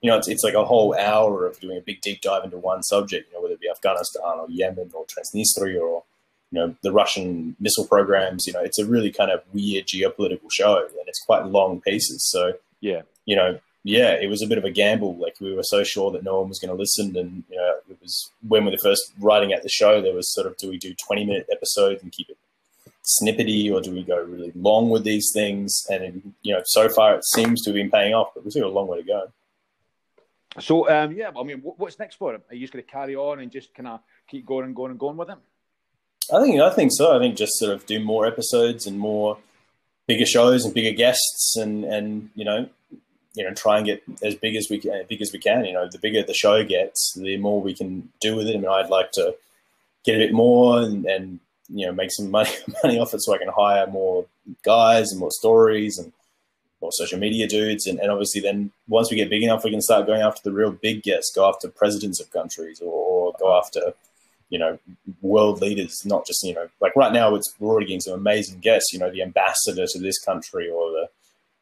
[SPEAKER 2] you know, it's, it's like a whole hour of doing a big deep dive into one subject, you know, whether it be Afghanistan or Yemen or Transnistria or, you know, the Russian missile programs, you know, it's a really kind of weird geopolitical show and it's quite long pieces. So,
[SPEAKER 1] yeah,
[SPEAKER 2] you know, yeah, it was a bit of a gamble. Like we were so sure that no one was going to listen. And, you know, it was when we were first writing out the show, there was sort of, do we do 20 minute episodes and keep it snippety or do we go really long with these things? And, you know, so far it seems to have been paying off, but we've still a long way to go.
[SPEAKER 1] So um, yeah, I mean, what's next for him? Are you just going to carry on and just kind of keep going and going and going with him?
[SPEAKER 2] I think I think so. I think just sort of do more episodes and more bigger shows and bigger guests and and you know you know try and get as big as we can big as we can. You know, the bigger the show gets, the more we can do with it. I mean, I'd like to get a bit more and, and you know make some money money off it so I can hire more guys and more stories and or social media dudes. And, and obviously, then once we get big enough, we can start going after the real big guests, go after presidents of countries, or, or go after you know world leaders. Not just you know like right now, it's we're already getting some amazing guests. You know, the ambassador to this country, or the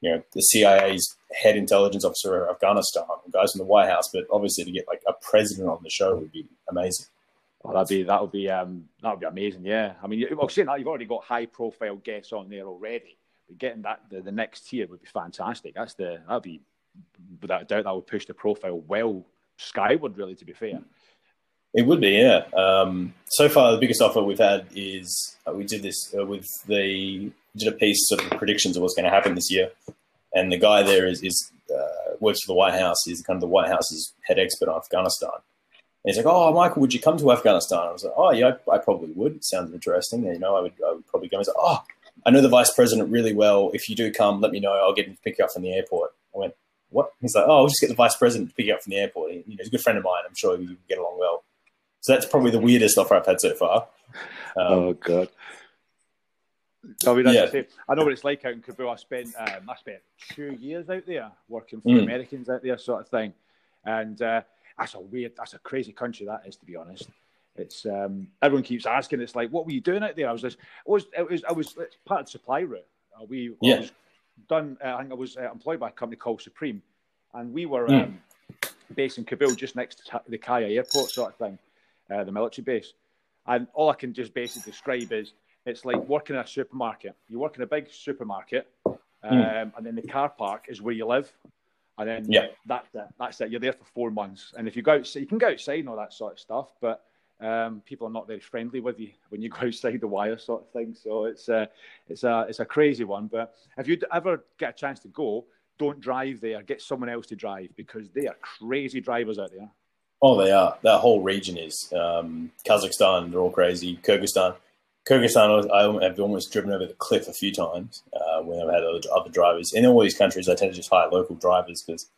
[SPEAKER 2] you know the CIA's head intelligence officer of Afghanistan, guys from the White House. But obviously, to get like a president on the show would be amazing.
[SPEAKER 1] Well, that'd be that would be um, that would be amazing. Yeah, I mean, well, saying that you've already got high profile guests on there already but getting that the, the next tier would be fantastic. That's the that'd be without doubt that would push the profile well skyward. Really, to be fair.
[SPEAKER 2] It would be, yeah. Um, so far, the biggest offer we've had is uh, we did this uh, with the did a piece of predictions of what's going to happen this year, and the guy there is, is uh, works for the White House. He's kind of the White House's head expert on Afghanistan. And he's like, "Oh, Michael, would you come to Afghanistan?" I was like, "Oh, yeah, I, I probably would. It sounds interesting. You know, I would, I would probably go." He's like, "Oh, I know the vice president really well. If you do come, let me know. I'll get him to pick you up from the airport. I went, what? He's like, oh, I'll just get the vice president to pick you up from the airport. He, you know, he's a good friend of mine. I'm sure you get along well. So that's probably the weirdest offer I've had so far.
[SPEAKER 1] Um, oh god. I mean, yeah. I, I know what it's like out in Kabul. I spent um, I spent two years out there working for mm. Americans out there, sort of thing, and uh, that's a weird, that's a crazy country that is, to be honest. It's um, everyone keeps asking. It's like, what were you doing out there? I was just, I was, it was, I was part of the supply route. Uh, we
[SPEAKER 2] yeah. was
[SPEAKER 1] done. Uh, I think I was uh, employed by a company called Supreme, and we were mm. um, based in Kabul, just next to the Kaya airport, sort of thing, uh, the military base. And all I can just basically describe is it's like working in a supermarket. You work in a big supermarket, hmm. um, mm. and then the car park is where you live. And then
[SPEAKER 2] yeah.
[SPEAKER 1] that's it. That's it. You're there for four months. And if you go outside, you can go outside and all that sort of stuff, but um, people are not very friendly with you when you go outside the wire, sort of thing. So it's a, it's a, it's a crazy one. But if you ever get a chance to go, don't drive there. Get someone else to drive because they are crazy drivers out there.
[SPEAKER 2] Oh, they are. That whole region is. Um, Kazakhstan, they're all crazy. Kyrgyzstan. Kyrgyzstan, I have almost driven over the cliff a few times uh, when I've had other, other, drivers. In all these countries, I tend to just hire local drivers because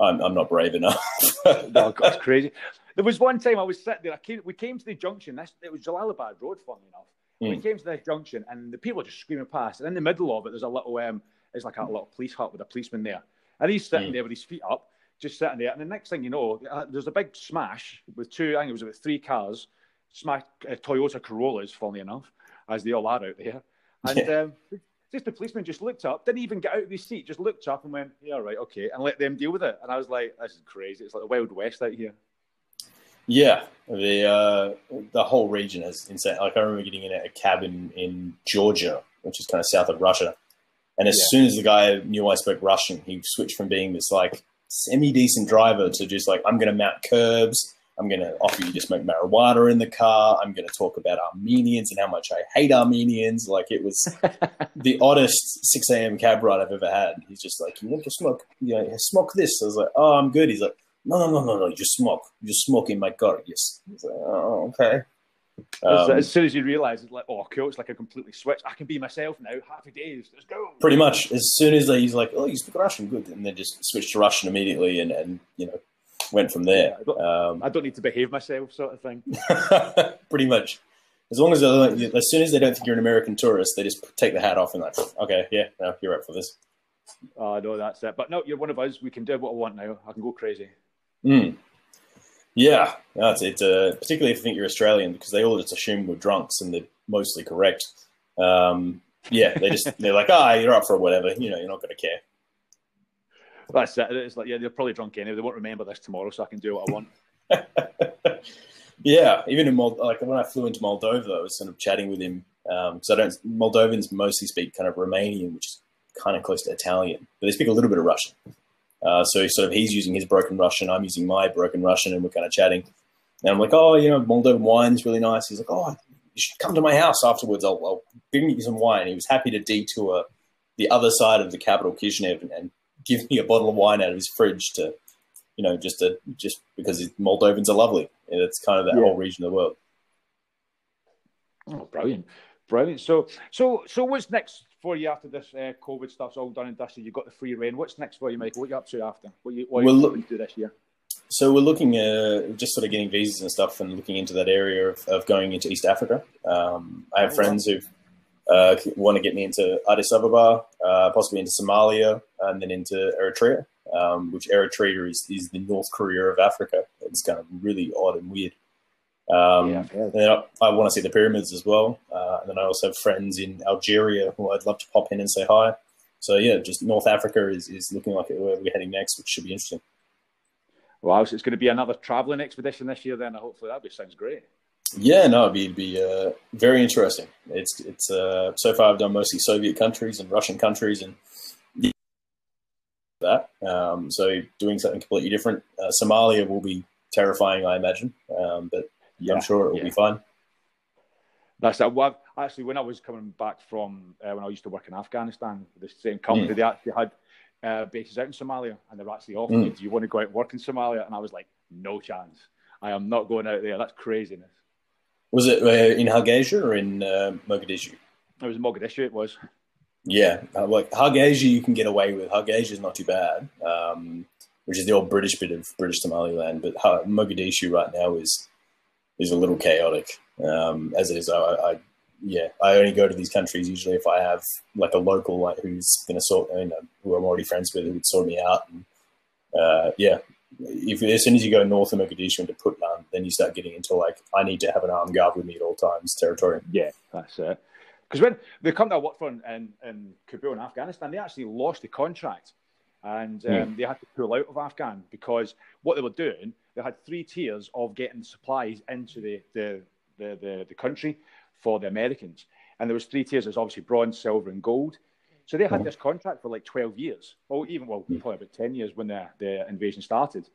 [SPEAKER 2] I'm, I'm, not brave enough.
[SPEAKER 1] no, God, it's crazy. There was one time I was sitting there. Came, we came to the junction. This, it was Jalalabad Road, funny enough. Mm. We came to this junction, and the people are just screaming past. And in the middle of it, there's a little, um, it's like a little police hut with a policeman there, and he's sitting mm. there with his feet up, just sitting there. And the next thing you know, uh, there's a big smash with two. I think it was about three cars, smash uh, Toyota Corollas, funny enough, as they all are out there. And yeah. um, just the policeman just looked up, didn't even get out of his seat, just looked up and went, "Yeah, right, okay," and let them deal with it. And I was like, "This is crazy. It's like the Wild West out here."
[SPEAKER 2] Yeah, the uh, the whole region is insane. Like I remember getting in a cabin in Georgia, which is kind of south of Russia, and as yeah. soon as the guy knew I spoke Russian, he switched from being this like semi decent driver to just like I'm going to mount curbs. I'm going to offer you to smoke marijuana in the car. I'm going to talk about Armenians and how much I hate Armenians. Like it was the oddest 6 a.m. cab ride I've ever had. He's just like, you want to smoke? Yeah, smoke this. I was like, oh, I'm good. He's like, no, no, no, no, no, you just smoke. You just smoke in my car. Yes. Like, oh, okay.
[SPEAKER 1] Um, as, soon as you realize it's like, oh, cool, it's like a completely switch. I can be myself now. Happy days. Let's go.
[SPEAKER 2] Pretty much. As soon as he's like, oh, you speak Russian, good, and then just switched to Russian immediately, and, and you know, went from there.
[SPEAKER 1] Yeah, I, don't, um, I, don't, need to behave myself, sort of thing.
[SPEAKER 2] pretty much. As long as as soon as they don't think you're an American tourist, they just take the hat off and like, okay, yeah, no, you're up for this.
[SPEAKER 1] Oh, no, that's it. But no, you're one of us. We can do what I want now. I can go crazy.
[SPEAKER 2] Mm. Yeah, it's it. Uh, particularly if you think you're Australian, because they all just assume we're drunks and they're mostly correct. Um, yeah, they just they're like, ah, oh, you're up for whatever. You know, you're not going to care.
[SPEAKER 1] That's it. It's like, yeah, they're probably drunk anyway. They won't remember this tomorrow, so I can do what I want.
[SPEAKER 2] yeah, even in Mold- like when I flew into Moldova, I was sort of chatting with him because um, I don't. Moldovans mostly speak kind of Romanian, which is kind of close to Italian, but they speak a little bit of Russian. Uh, so sort of he's using his broken Russian, I'm using my broken Russian, and we're kind of chatting. And I'm like, oh, you know, Moldovan wine's really nice. He's like, oh, you should come to my house afterwards. I'll, I'll bring you some wine. He was happy to detour the other side of the capital, Kishinev, and, and give me a bottle of wine out of his fridge to, you know, just to just because Moldovans are lovely. And it's kind of that yeah. whole region of the world.
[SPEAKER 1] Oh, brilliant, brilliant. So, so, so, what's next for you after this uh, COVID stuff's all done and dusted? You've got the free reign. What's next for you, Michael? What are you up to after? What are you, what are you looking to do this year?
[SPEAKER 2] So we're looking uh, just sort of getting visas and stuff, and looking into that area of, of going into East Africa. Um, I have oh, friends who uh, want to get me into Addis Ababa, uh, possibly into Somalia, and then into Eritrea, um, which Eritrea is, is the North Korea of Africa. It's kind of really odd and weird. Um, yeah, yeah. And I, I, want to see the pyramids as well. Uh, and then I also have friends in Algeria who I'd love to pop in and say hi. So yeah, just North Africa is, is looking like where we're heading next, which should be interesting.
[SPEAKER 1] Wow, so it's going to be another traveling expedition this year. Then hopefully that sounds great.
[SPEAKER 2] Yeah, no, it'd be, it'd be uh, very interesting. It's it's uh, so far I've done mostly Soviet countries and Russian countries and that. Um, so doing something completely different. Uh, Somalia will be terrifying, I imagine, um, but yeah, I'm sure it will yeah. be fine.
[SPEAKER 1] That's it. Well, actually, when I was coming back from uh, when I used to work in Afghanistan, the same company, mm. they actually had uh, bases out in Somalia, and they were actually offering mm. "Do you want to go out and work in Somalia?" And I was like, "No chance. I am not going out there. That's craziness."
[SPEAKER 2] Was it uh, in Hargeisa or in uh, Mogadishu?
[SPEAKER 1] It was in Mogadishu. It was.
[SPEAKER 2] Yeah, uh, like Hargeisa, you can get away with. Hargeisa is not too bad, um, which is the old British bit of British Somaliland. But Mogadishu right now is is a little chaotic um, as it is. I, I, yeah, I only go to these countries usually if I have like a local like who's to sort, you know, who I'm already friends with who would sort me out. And uh, yeah, if as soon as you go north of Mogadishu into Puntland, then you start getting into like I need to have an armed guard with me at all times territory.
[SPEAKER 1] Yeah, that's it. Because when they come to in, in, in Kabul in Afghanistan, they actually lost the contract and um, mm. they had to pull out of Afghan because what they were doing, they had three tiers of getting supplies into the, the, the, the, the country for the Americans. And there was three tiers. There's obviously bronze, silver, and gold. So they had this contract for like 12 years, or even, well, hmm. probably about 10 years when the, the invasion started.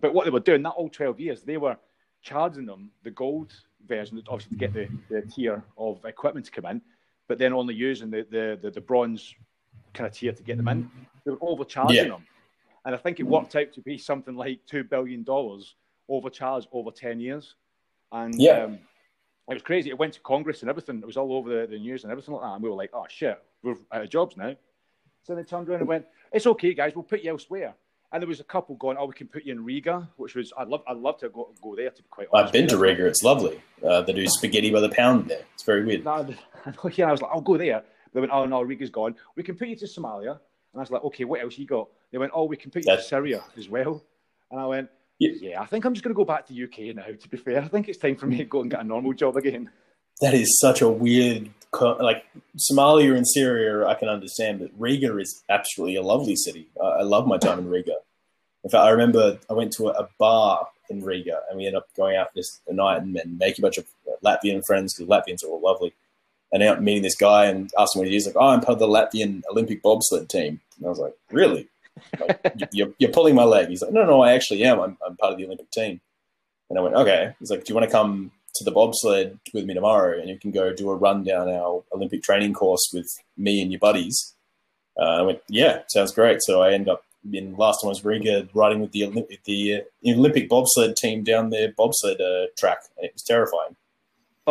[SPEAKER 1] But what they were doing, that all 12 years, they were charging them the gold version, obviously to get the, the tier of equipment to come in, but then only using the, the, the, the bronze kind of tier to get them in. They were overcharging yeah. them. And I think it worked out to be something like $2 billion overcharged over 10 years. And yeah. Um, it was crazy. It went to Congress and everything. It was all over the, the news and everything like that. And we were like, oh, shit, we're out of jobs now. So they turned around and went, it's okay, guys, we'll put you elsewhere. And there was a couple going, "Oh, we can put you in Riga," which was I'd love I'd love to go go there. To be quite honest,
[SPEAKER 2] I've been to Riga; it's lovely. Uh, they do spaghetti by the pound there. It's very weird.
[SPEAKER 1] No, yeah, I was like, "I'll go there." They went, "Oh no, Riga's gone. We can put you to Somalia." And I was like, "Okay, what else you got?" They went, "Oh, we can put you That's... to Syria as well." And I went, yeah. yeah, I think I'm just going to go back to the UK now. To be fair, I think it's time for me to go and get a normal job again."
[SPEAKER 2] That is such a weird, like Somalia and Syria. I can understand, but Riga is absolutely a lovely city. I love my time in Riga. In fact, I remember I went to a, bar in Riga and we ended up going out this night and, and making a bunch of Latvian friends because Latvians are all lovely. And out meeting this guy and asking what he is. Like, oh, I'm part of the Latvian Olympic bobsled team. And I was like, really? Like, you're, you're pulling my leg. He's like, no, no, I actually am. I'm, I'm part of the Olympic team. And I went, okay. He's like, do you want to come to the bobsled with me tomorrow and you can go do a run down our Olympic training course with me and your buddies? Uh, I went, yeah, sounds great. So I end up in last time I was Riga riding with the Olympic, the Olympic bobsled team down their bobsled uh, track. It was terrifying.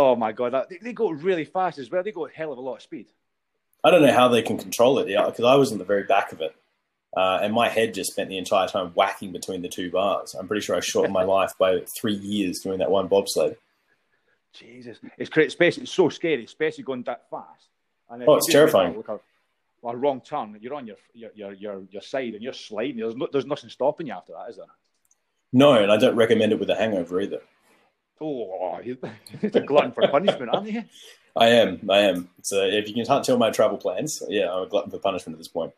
[SPEAKER 1] Oh my god, that, they, they, go really fast as well. They go a hell of a lot of speed.
[SPEAKER 2] I don't know how they can control it because I was in the very back of it, uh, and my head just spent the entire time whacking between the two bars. I'm pretty sure I shortened my life by three years doing that one bobsled.
[SPEAKER 1] Jesus, it's great. Especially, it's so scary, especially going that fast.
[SPEAKER 2] And oh, it's terrifying
[SPEAKER 1] a wrong turn, you're on your your your your side and you're sliding. There's no, there's nothing stopping you after that, is there?
[SPEAKER 2] No, and I don't recommend it with a hangover either.
[SPEAKER 1] Oh, you're a glutton for punishment, aren't you?
[SPEAKER 2] I am. I am. So if you can't tell my travel plans, yeah, I'm a glutton for punishment at this point.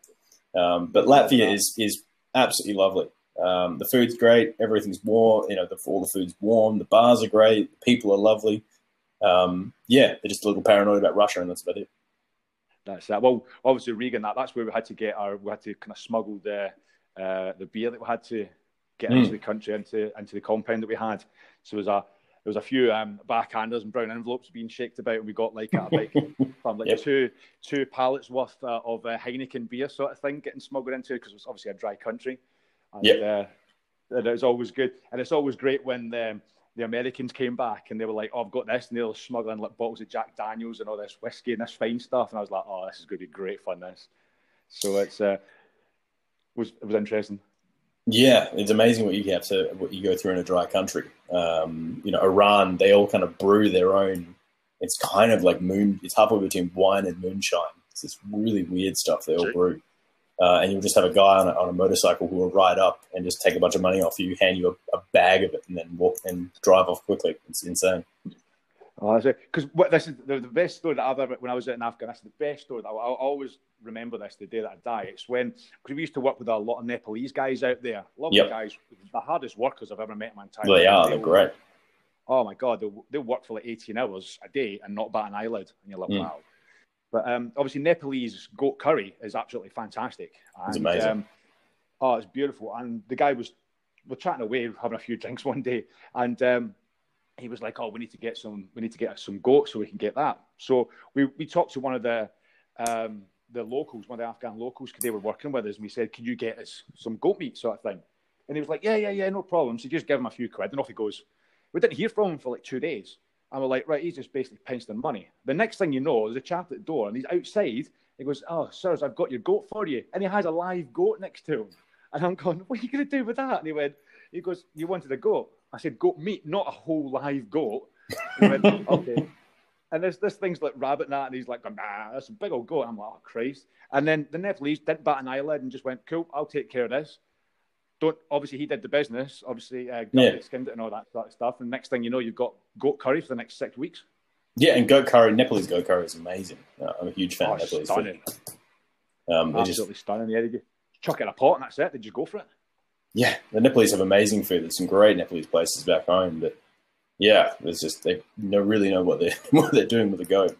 [SPEAKER 2] Um, but Latvia is is absolutely lovely. Um, the food's great. Everything's warm. You know, the, all the food's warm. The bars are great. The people are lovely. Um, yeah, they're just a little paranoid about Russia, and that's about it.
[SPEAKER 1] That's that. Well, obviously Regan, that that's where we had to get our we had to kind of smuggle the uh, the beer that we had to get mm. into the country into into the compound that we had. So there was a there was a few um, backhanders and brown envelopes being shaked about, and we got like a like from like yep. two two pallets worth uh, of uh, Heineken beer sort of thing getting smuggled into because it was obviously a dry country. And,
[SPEAKER 2] yeah, uh,
[SPEAKER 1] it was always good, and it's always great when. Um, the Americans came back and they were like, "Oh, I've got this," and they were smuggling like bottles of Jack Daniels and all this whiskey and this fine stuff, and I was like, "Oh, this is going to be great fun." This, so it's uh, was it was interesting.
[SPEAKER 2] Yeah, it's amazing what you have to what you go through in a dry country. Um, you know, Iran, they all kind of brew their own. It's kind of like moon. It's halfway between wine and moonshine. It's this really weird stuff they all brew uh, and you'll just have a guy on a, on a, motorcycle who will ride up and just take a bunch of money off you, hand you a, a bag of it, and then walk and drive off quickly. It's insane.
[SPEAKER 1] Oh, because this is the, the, best story that I've ever when I was in Afghanistan. The best story that I, I always remember this the day that I die. It's when because we used to work with a lot of Nepalese guys out there, lovely yep. guys, the hardest workers I've ever met in my entire
[SPEAKER 2] life. They are. They're great.
[SPEAKER 1] Oh my god, they they work for like eighteen hours a day and not bat an eyelid, and you're like, mm. wow. But um, obviously, Nepalese goat curry is absolutely fantastic.
[SPEAKER 2] And, it's amazing. Um,
[SPEAKER 1] oh, it's beautiful. And the guy was, we're chatting away, having a few drinks one day, and um, he was like, "Oh, we need to get some, we need to get some goat so we can get that." So we we talked to one of the um, the locals, one of the Afghan locals, because they were working with us, and we said, "Can you get us some goat meat, sort of thing?" And he was like, "Yeah, yeah, yeah, no problem." So just give him a few quid, and off he goes. We didn't hear from him for like two days. And we're like, right, he's just basically pinched money. The next thing you know, there's a chap at the door and he's outside. He goes, oh, sirs, I've got your goat for you. And he has a live goat next to him. And I'm going, what are you going to do with that? And he went, he goes, you wanted a goat? I said, goat meat, not a whole live goat. He went, okay. And there's this thing's like rabbit and that, and he's like, nah, that's a big old goat. I'm like, oh Christ. And then the Nepalese didn't bat an eyelid and just went, cool, I'll take care of this. Don't obviously he did the business, obviously uh,
[SPEAKER 2] Yeah.
[SPEAKER 1] it, skinned it and all that sort of stuff. And next thing you know, you've got goat curry for the next six weeks.
[SPEAKER 2] Yeah, and goat curry, Nepalese goat curry is amazing. Uh, I'm a huge fan
[SPEAKER 1] Oh,
[SPEAKER 2] of Nepalese
[SPEAKER 1] stunning.
[SPEAKER 2] food. Um, they just,
[SPEAKER 1] Absolutely stunning. Yeah, they chuck it in a pot and that's it. They just go for it.
[SPEAKER 2] Yeah, the Nepalese have amazing food. There's some great Nepalese places back home, but yeah, there's just they know, really know what they're what they're doing with the goat.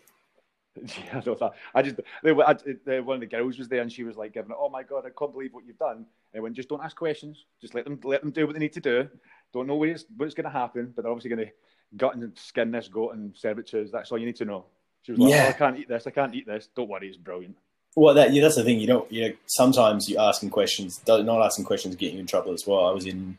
[SPEAKER 1] Yeah, I know that. I just they, were- I, they, one of the girls was there and she was like giving it. Oh my god, I can't believe what you've done. And I went, just don't ask questions. Just let them let them do what they need to do. Don't know what's what's going to happen, but they're obviously going to gut and skin this goat and serve it to us. That's all you need to know. She was like, oh,
[SPEAKER 2] Yeah.
[SPEAKER 1] oh, I can't eat this. I can't eat this. Don't worry, it's brilliant.
[SPEAKER 2] Well, that yeah, that's the thing. You don't. You know, sometimes you asking questions, not asking questions, get you in trouble as well. I was in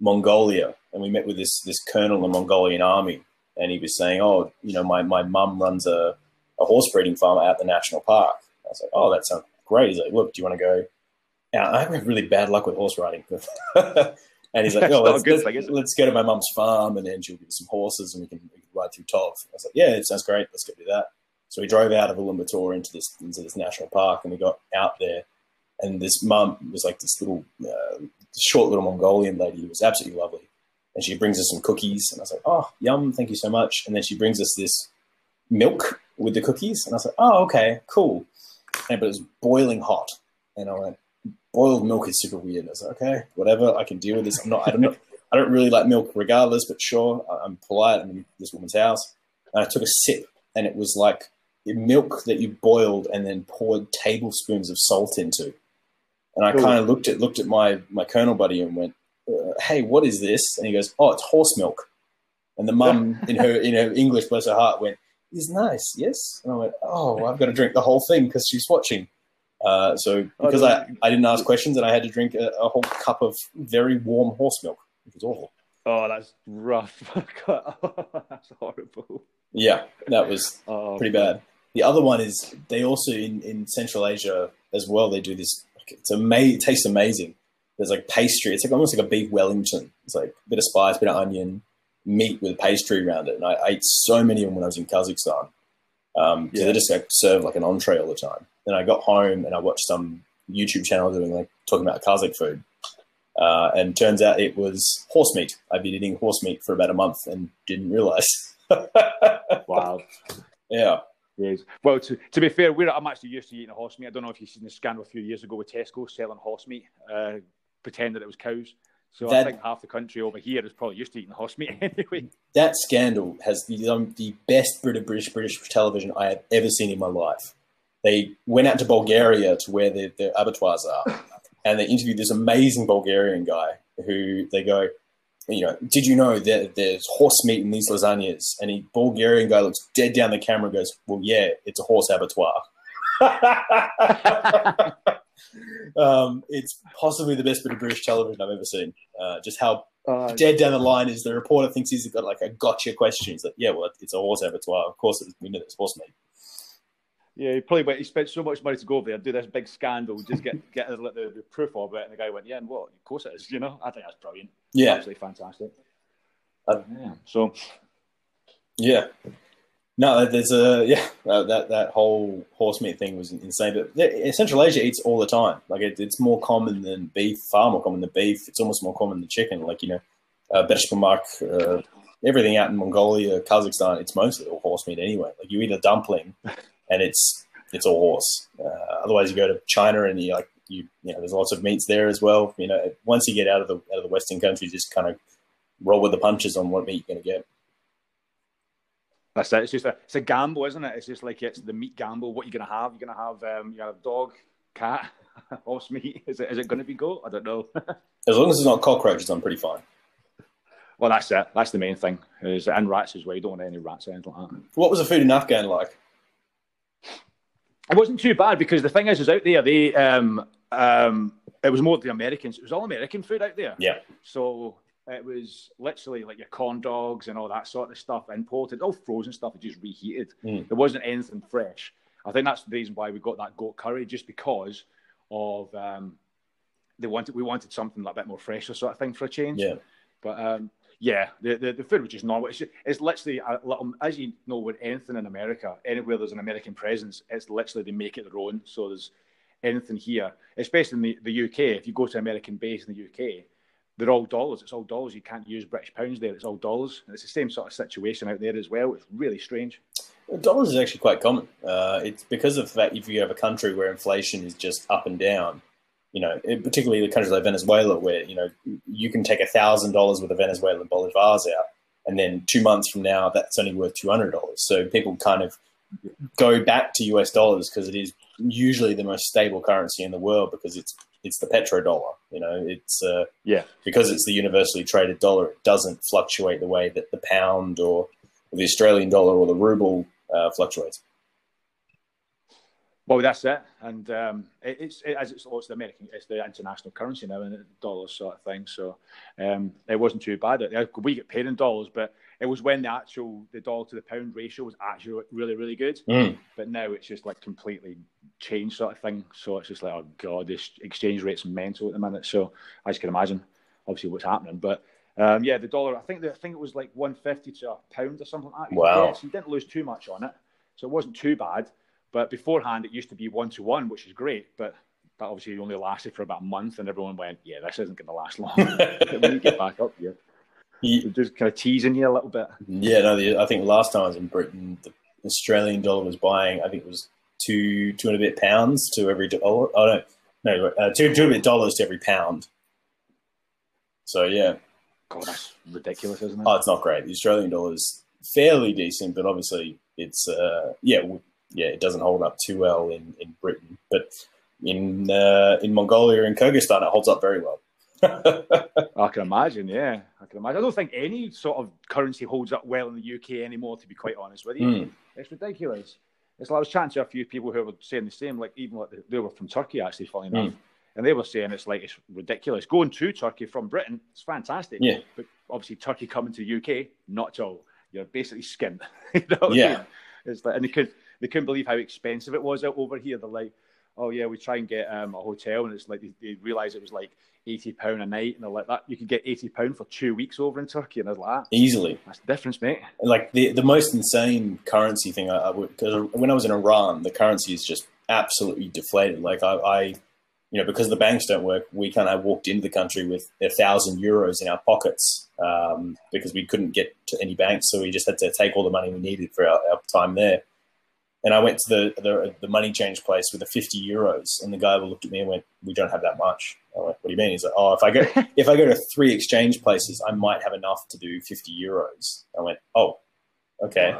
[SPEAKER 2] Mongolia, and we met with this this colonel in the Mongolian army, and he was saying, "Oh, you know, my my mum runs a, a horse breeding farm out the national park." I was like, "Oh, that sounds great." He's like, "Look, do you want to go?" Now, I have really bad luck with horse riding, and he's like, "Oh, let's,
[SPEAKER 1] good
[SPEAKER 2] let's, let's go to my mum's farm, and then she'll give us some horses, and we can, we can ride through Tov." I was like, "Yeah, it sounds great. Let's go do that." So we drove out of Ulaanbaatar into this into this national park, and we got out there, and this mum was like this little uh, short little Mongolian lady who was absolutely lovely, and she brings us some cookies, and I was like, "Oh, yum, thank you so much." And then she brings us this milk with the cookies, and I was like, "Oh, okay, cool." And but it was boiling hot, and I went, "Boiled milk is super weird." I was like, "Okay, whatever, I can deal with this." I'm not, I don't know, I don't really like milk regardless, but sure, I'm polite. I'm in this woman's house, and I took a sip, and it was like milk that you boiled and then poured tablespoons of salt into. And I kind of looked at looked at my my colonel buddy and went, uh, "Hey, what is this?" And he goes, "Oh, it's horse milk." And the mum in her in her English, bless her heart, went, "Is nice, yes." And I went, "Oh, I've got to drink the whole thing because she's watching." Uh, so
[SPEAKER 1] Oh,
[SPEAKER 2] because. I, I didn't ask questions and I had to drink a, a whole cup of very warm horse milk, which was awful.
[SPEAKER 1] Oh, that's rough. that's horrible.
[SPEAKER 2] Yeah, that was
[SPEAKER 1] Oh,
[SPEAKER 2] pretty bad. The other one is they also in, in Central Asia as well. They do this. It's ama- It tastes amazing. There's like pastry. It's like almost like a beef Wellington. It's like a bit of spice, bit of onion, meat with pastry around it. And I, I ate so many of them when I was in Kazakhstan. Um, so
[SPEAKER 1] Yeah.
[SPEAKER 2] they just like serve like an entree all the time. Then I got home and I watched some YouTube channel doing like talking about Kazakh food. Uh, and turns out it was horse meat. I've been eating horse meat for about a month and didn't realize.
[SPEAKER 1] wow.
[SPEAKER 2] yeah.
[SPEAKER 1] Yes. Well, to, to be fair, we're, I'm actually used to eating horse meat. I don't know if you've seen the scandal a few years ago with Tesco selling horse meat, uh, pretend that it was cows. So I
[SPEAKER 2] That-
[SPEAKER 1] think half the country over here is probably used to eating horse meat anyway.
[SPEAKER 2] that scandal has the, um, the best bit of British British television I have ever seen in my life. They went out to Bulgaria to where their, the abattoirs are, and they interviewed this amazing Bulgarian guy who they go, you know, did you know that there's horse meat in these lasagnas? And the Bulgarian guy looks dead down the camera and goes, well, yeah, it's a horse abattoir. um, it's possibly the best bit of British television I've ever seen. Uh, just how
[SPEAKER 1] Uh,
[SPEAKER 2] dead down the line is the reporter thinks he's got like a gotcha question. He's like, yeah, well, it's a horse abattoir. Of course, it's, we know it's horse meat.
[SPEAKER 1] Yeah, he probably went, he spent so much money to go over there, do this big scandal, just get get the, the, the proof of it. And the guy went, yeah, and what? Of course it is. You know, I think that's brilliant.
[SPEAKER 2] Yeah,
[SPEAKER 1] Absolutely fantastic.
[SPEAKER 2] Uh,
[SPEAKER 1] yeah. So,
[SPEAKER 2] yeah. No, there's a yeah uh, that that whole horse meat thing was insane. But yeah, Central Asia eats all the time. Like it, it's more common than beef, far more common than beef. It's almost more common than chicken. Like you know, uh, Beshbarmak, uh, everything out in Mongolia, Kazakhstan, it's mostly all horse meat anyway. Like you eat a dumpling, and it's it's all horse. Uh, otherwise, you go to China and you like you you know there's lots of meats there as well. You know, once you get out of the out of the Western countries, just kind of roll with the punches on what meat you're going to get.
[SPEAKER 1] That's it. It's just a it's a gamble, isn't it? It's just like it's the meat gamble. What you're gonna have? You're gonna have um, you have dog, cat, horse meat. Is it is it gonna be goat? I don't know.
[SPEAKER 2] As long as it's not cockroaches, I'm pretty fine.
[SPEAKER 1] well, that's it. That's the main thing. Is and rats as well. You don't want any rats or anything like that.
[SPEAKER 2] What was the food in Afghan like?
[SPEAKER 1] It wasn't too bad because the thing is, is out there they um um it was more the Americans. It was all American food out there.
[SPEAKER 2] Yeah.
[SPEAKER 1] So it was literally like your corn dogs and all that sort of stuff imported, all frozen stuff, just reheated.
[SPEAKER 2] Mm.
[SPEAKER 1] There wasn't anything fresh. I think that's the reason why we got that goat curry, just because of um, they wanted we wanted something like a bit more fresher sort of thing for a change.
[SPEAKER 2] Yeah.
[SPEAKER 1] But um, Yeah, the, the, the food was just normal. It's, it's literally a little, as you know, with anything in America, anywhere there's an American presence, it's literally they make it their own. So there's anything here, especially in the, the UK. If you go to American base in the UK, they're all dollars. It's all dollars. You can't use British pounds there. It's all dollars. And it's the same sort of situation out there as well. It's really strange.
[SPEAKER 2] dollars is actually quite common. Uh, it's because of the fact if you have a country where inflation is just up and down, you know, particularly the countries like Venezuela, where you know you can take a thousand dollars with a Venezuelan bolivars out, and then two months from now that's only worth two hundred dollars. So people kind of go back to US dollars because it is usually the most stable currency in the world because it's it's the petrodollar. You know, it's uh,
[SPEAKER 1] yeah
[SPEAKER 2] because it's the universally traded dollar. It doesn't fluctuate the way that the pound or the Australian dollar or the ruble uh, fluctuates.
[SPEAKER 1] Well, that's it, and um, it, it's it, as it's, oh, it's the American, it's the international currency now, and dollars sort of thing. So um, it wasn't too bad. We get paid in dollars, but it was when the actual the dollar to the pound ratio was actually really really good.
[SPEAKER 2] Mm.
[SPEAKER 1] But now it's just like completely changed sort of thing. So it's just like oh god, this exchange rate's mental at the minute. So I just can imagine, obviously what's happening, but. Um, yeah, the dollar. I think the, I think it was like one fifty to a pound or something like that.
[SPEAKER 2] Wow!
[SPEAKER 1] Yeah, so you didn't lose too much on it, so it wasn't too bad. But beforehand, it used to be one to one, which is great. But that obviously only lasted for about a month, and everyone went, "Yeah, this isn't going to last long." when you get back up here, yeah. just kind of teasing you a little bit.
[SPEAKER 2] Yeah, no, the, I think last time I was in Britain, the Australian dollar was buying. I think it was two two and a bit pounds to every dollar. Oh no, no, uh, two two and a bit dollars to every pound. So yeah,
[SPEAKER 1] God, that's ridiculous, isn't it?
[SPEAKER 2] Oh, it's not great. The Australian dollar is fairly decent, but obviously it's uh, yeah yeah, it doesn't hold up too well in, in Britain, but in uh, in Mongolia and Kyrgyzstan, it holds up very well.
[SPEAKER 1] I can imagine, yeah, I can imagine. I don't think any sort of currency holds up well in the UK anymore. To be quite honest with you,
[SPEAKER 2] mm.
[SPEAKER 1] it's ridiculous. It's like I was chatting to a few people who were saying the same. Like even like they were from Turkey, actually, funny enough, mm. and they were saying it's like it's ridiculous going to Turkey from Britain. It's fantastic,
[SPEAKER 2] yeah.
[SPEAKER 1] But obviously, Turkey coming to the UK, not at all. You're basically skint. you know
[SPEAKER 2] yeah,
[SPEAKER 1] I mean? It's like, and they could they couldn't believe how expensive it was out over here. They're like, oh yeah, we try and get um, a hotel, and it's like they, they realise it was like eighty pound a night, and they're like that. You could get eighty pound for two weeks over in Turkey, and I was like,
[SPEAKER 2] easily.
[SPEAKER 1] That's the difference, mate.
[SPEAKER 2] Like the the most insane currency thing I, I would because when I was in Iran, the currency is just absolutely deflated. Like I, I, you know, because the banks don't work, we kind of walked into the country with a thousand euros in our pockets um, because we couldn't get to any banks, so we just had to take all the money we needed for our, our time there. And I went to the, the, the money change place with the 50 euros, and the guy looked at me and went, "We don't have that much." I went, "What do you mean?" He's like, "Oh, if I go if I go to three exchange places, I might have enough to do 50 euros." I went, "Oh, okay."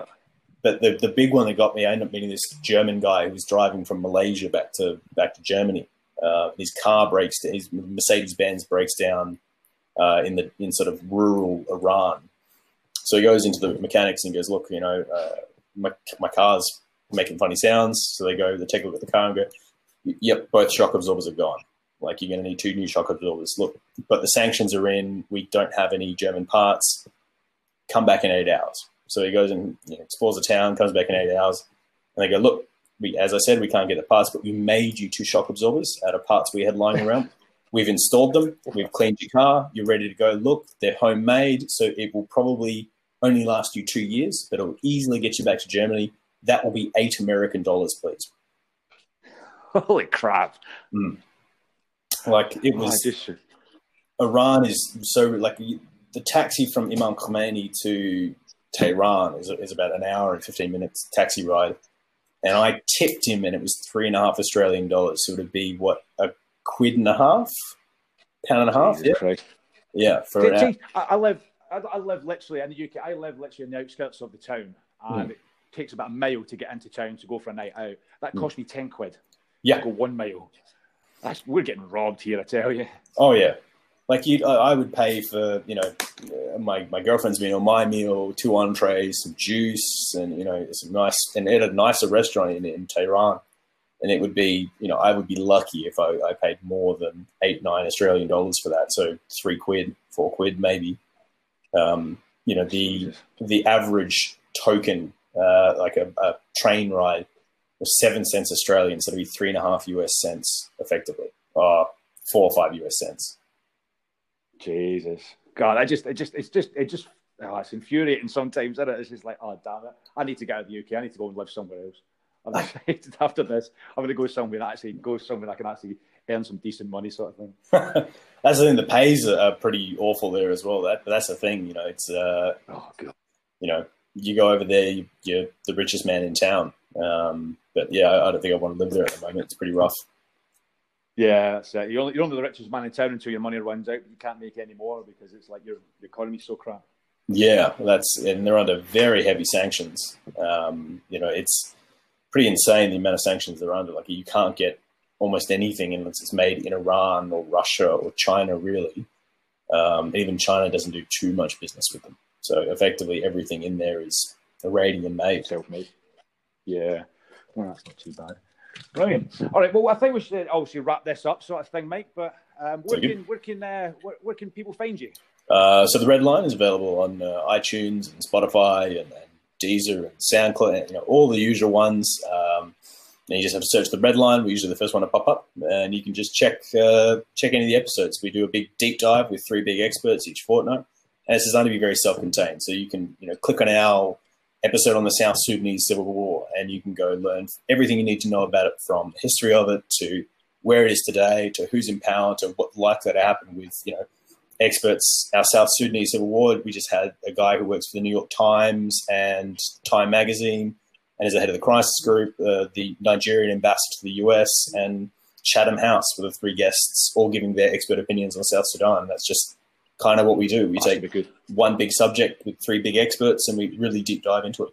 [SPEAKER 2] But the the big one that got me, I ended up meeting this German guy who was driving from Malaysia back to back to Germany. Uh, his car breaks, his Mercedes Benz breaks down uh, in the in sort of rural Iran. So he goes into the mechanics and goes, "Look, you know, uh, my my car's making funny sounds. So they go, they take a look at the car and go, yep, both shock absorbers are gone. Like you're going to need two new shock absorbers. Look, but the sanctions are in. We don't have any German parts. Come back in eight hours. So he goes and you know, explores the town, comes back in eight hours, and they go, look, we, as I said, we can't get the parts, but we made you two shock absorbers out of parts we had lying around. We've installed them. We've cleaned your car. You're ready to go. Look, they're homemade, so it will probably only last you two years, but it'll easily get you back to Germany that will be eight American dollars, please.
[SPEAKER 1] Holy crap!
[SPEAKER 2] Mm. Like it oh, was. Iran is so like the taxi from Imam Khomeini to Tehran is, is about an hour and fifteen minutes taxi ride, and I tipped him, and it was three and a half Australian dollars. So it'd be what a quid and a half, pound and a half.
[SPEAKER 1] Jesus yeah, Christ.
[SPEAKER 2] yeah. For
[SPEAKER 1] see, I, live, I, I, live literally in the UK. I live literally in the outskirts of the town, and mm takes about a mile to get into town to go for a night out. That hmm. cost me ten quid.
[SPEAKER 2] Yeah,
[SPEAKER 1] go one mile. That's we're getting robbed here, I tell you.
[SPEAKER 2] Oh yeah, like you, I would pay for you know my my girlfriend's meal, my meal, two entrees, some juice, and you know some nice and at a nicer restaurant in in Tehran. And it would be, you know, I would be lucky if I, I paid more than eight, nine Australian dollars for that. So three quid, four quid, maybe. Um, you know, the the average token uh, like a, a, train ride of seven cents Australian, so it'd be three and a half US cents effectively, or four or five US cents.
[SPEAKER 1] Jesus. God, I just, it just, it's just, it just, oh, it's infuriating sometimes, isn't it? It's just like, oh, damn it. I need to get out of the UK. I need to go and live somewhere else. I'm decided after this, I'm going to go somewhere that actually go somewhere I can actually earn some decent money, sort of thing.
[SPEAKER 2] that's the thing. The pays are pretty awful there as well. That that's the thing. You know, it's uh,
[SPEAKER 1] oh god.
[SPEAKER 2] You know, you go over there, you're the richest man in town. Um, but yeah, I don't think I want to live there at the moment. It's pretty rough.
[SPEAKER 1] Yeah, that's it. You're only, you're only the richest man in town until your money runs out. You can't make any more because it's like your, your economy's so crap.
[SPEAKER 2] Yeah, that's and they're under very heavy sanctions. Um, you know, it's pretty insane the amount of sanctions they're under. Like you can't get almost anything unless it's made in Iran or Russia or China. Really, um, even China doesn't do too much business with them. So effectively, everything in there is Iranian made.
[SPEAKER 1] Self-made. Yeah, well, that's not too bad. Brilliant. All right. Well, I think we should obviously wrap this up, sort of thing, Mike. But um, where can where can uh, where, where, can people find you?
[SPEAKER 2] Uh, so the Red Line is available on uh, iTunes and Spotify and, and, Deezer and SoundCloud, you know, all the usual ones. Um, and you just have to search the Red Line. We're usually the first one to pop up, and you can just check uh, check any of the episodes. We do a big deep dive with three big experts each fortnight, and it's designed to be very self-contained. So you can you know click on our episode on the South Sudanese Civil War, and you can go learn everything you need to know about it from the history of it to where it is today, to who's in power, to what likely to happen with you know experts. Our South Sudanese Civil War, we just had a guy who works for the New York Times and Time Magazine, and is the head of the crisis group, uh, the Nigerian ambassador to the US, and Chatham House were the three guests, all giving their expert opinions on South Sudan. That's just kind of what we do. We take one big subject with three big experts and we really deep dive into it.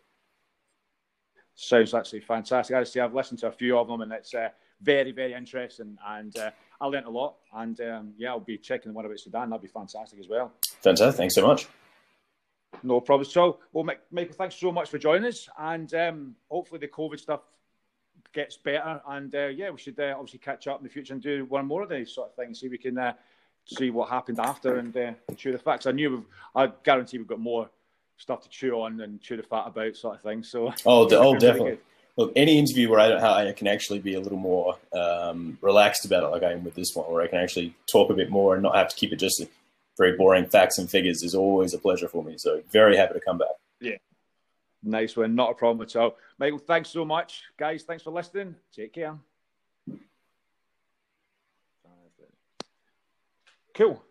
[SPEAKER 1] Sounds actually fantastic. I see I've listened to a few of them and it's uh, very, very interesting. And uh, I learned a lot. And um, yeah, I'll be checking the one about Sudan. That'd be fantastic as well.
[SPEAKER 2] Fantastic. Thanks so much.
[SPEAKER 1] No problem. So, well, Michael, thanks so much for joining us. And um, hopefully the COVID stuff gets better. And uh, yeah, we should uh, obviously catch up in the future and do one more of these sort of things. See if we can uh, see what happened after and uh, chew the facts. I knew, I guarantee we've got more stuff to chew on and chew the fat about, sort of thing. So,
[SPEAKER 2] oh, oh, definitely. Look, any interview where I, don't, I can actually be a little more um, relaxed about it, like I am with this one, where I can actually talk a bit more and not have to keep it just very boring facts and figures, is always a pleasure for me. So, very happy to come back.
[SPEAKER 1] Yeah. Nice one. Not a problem at all. Michael, thanks so much. Guys, thanks for listening. Take care. Cool.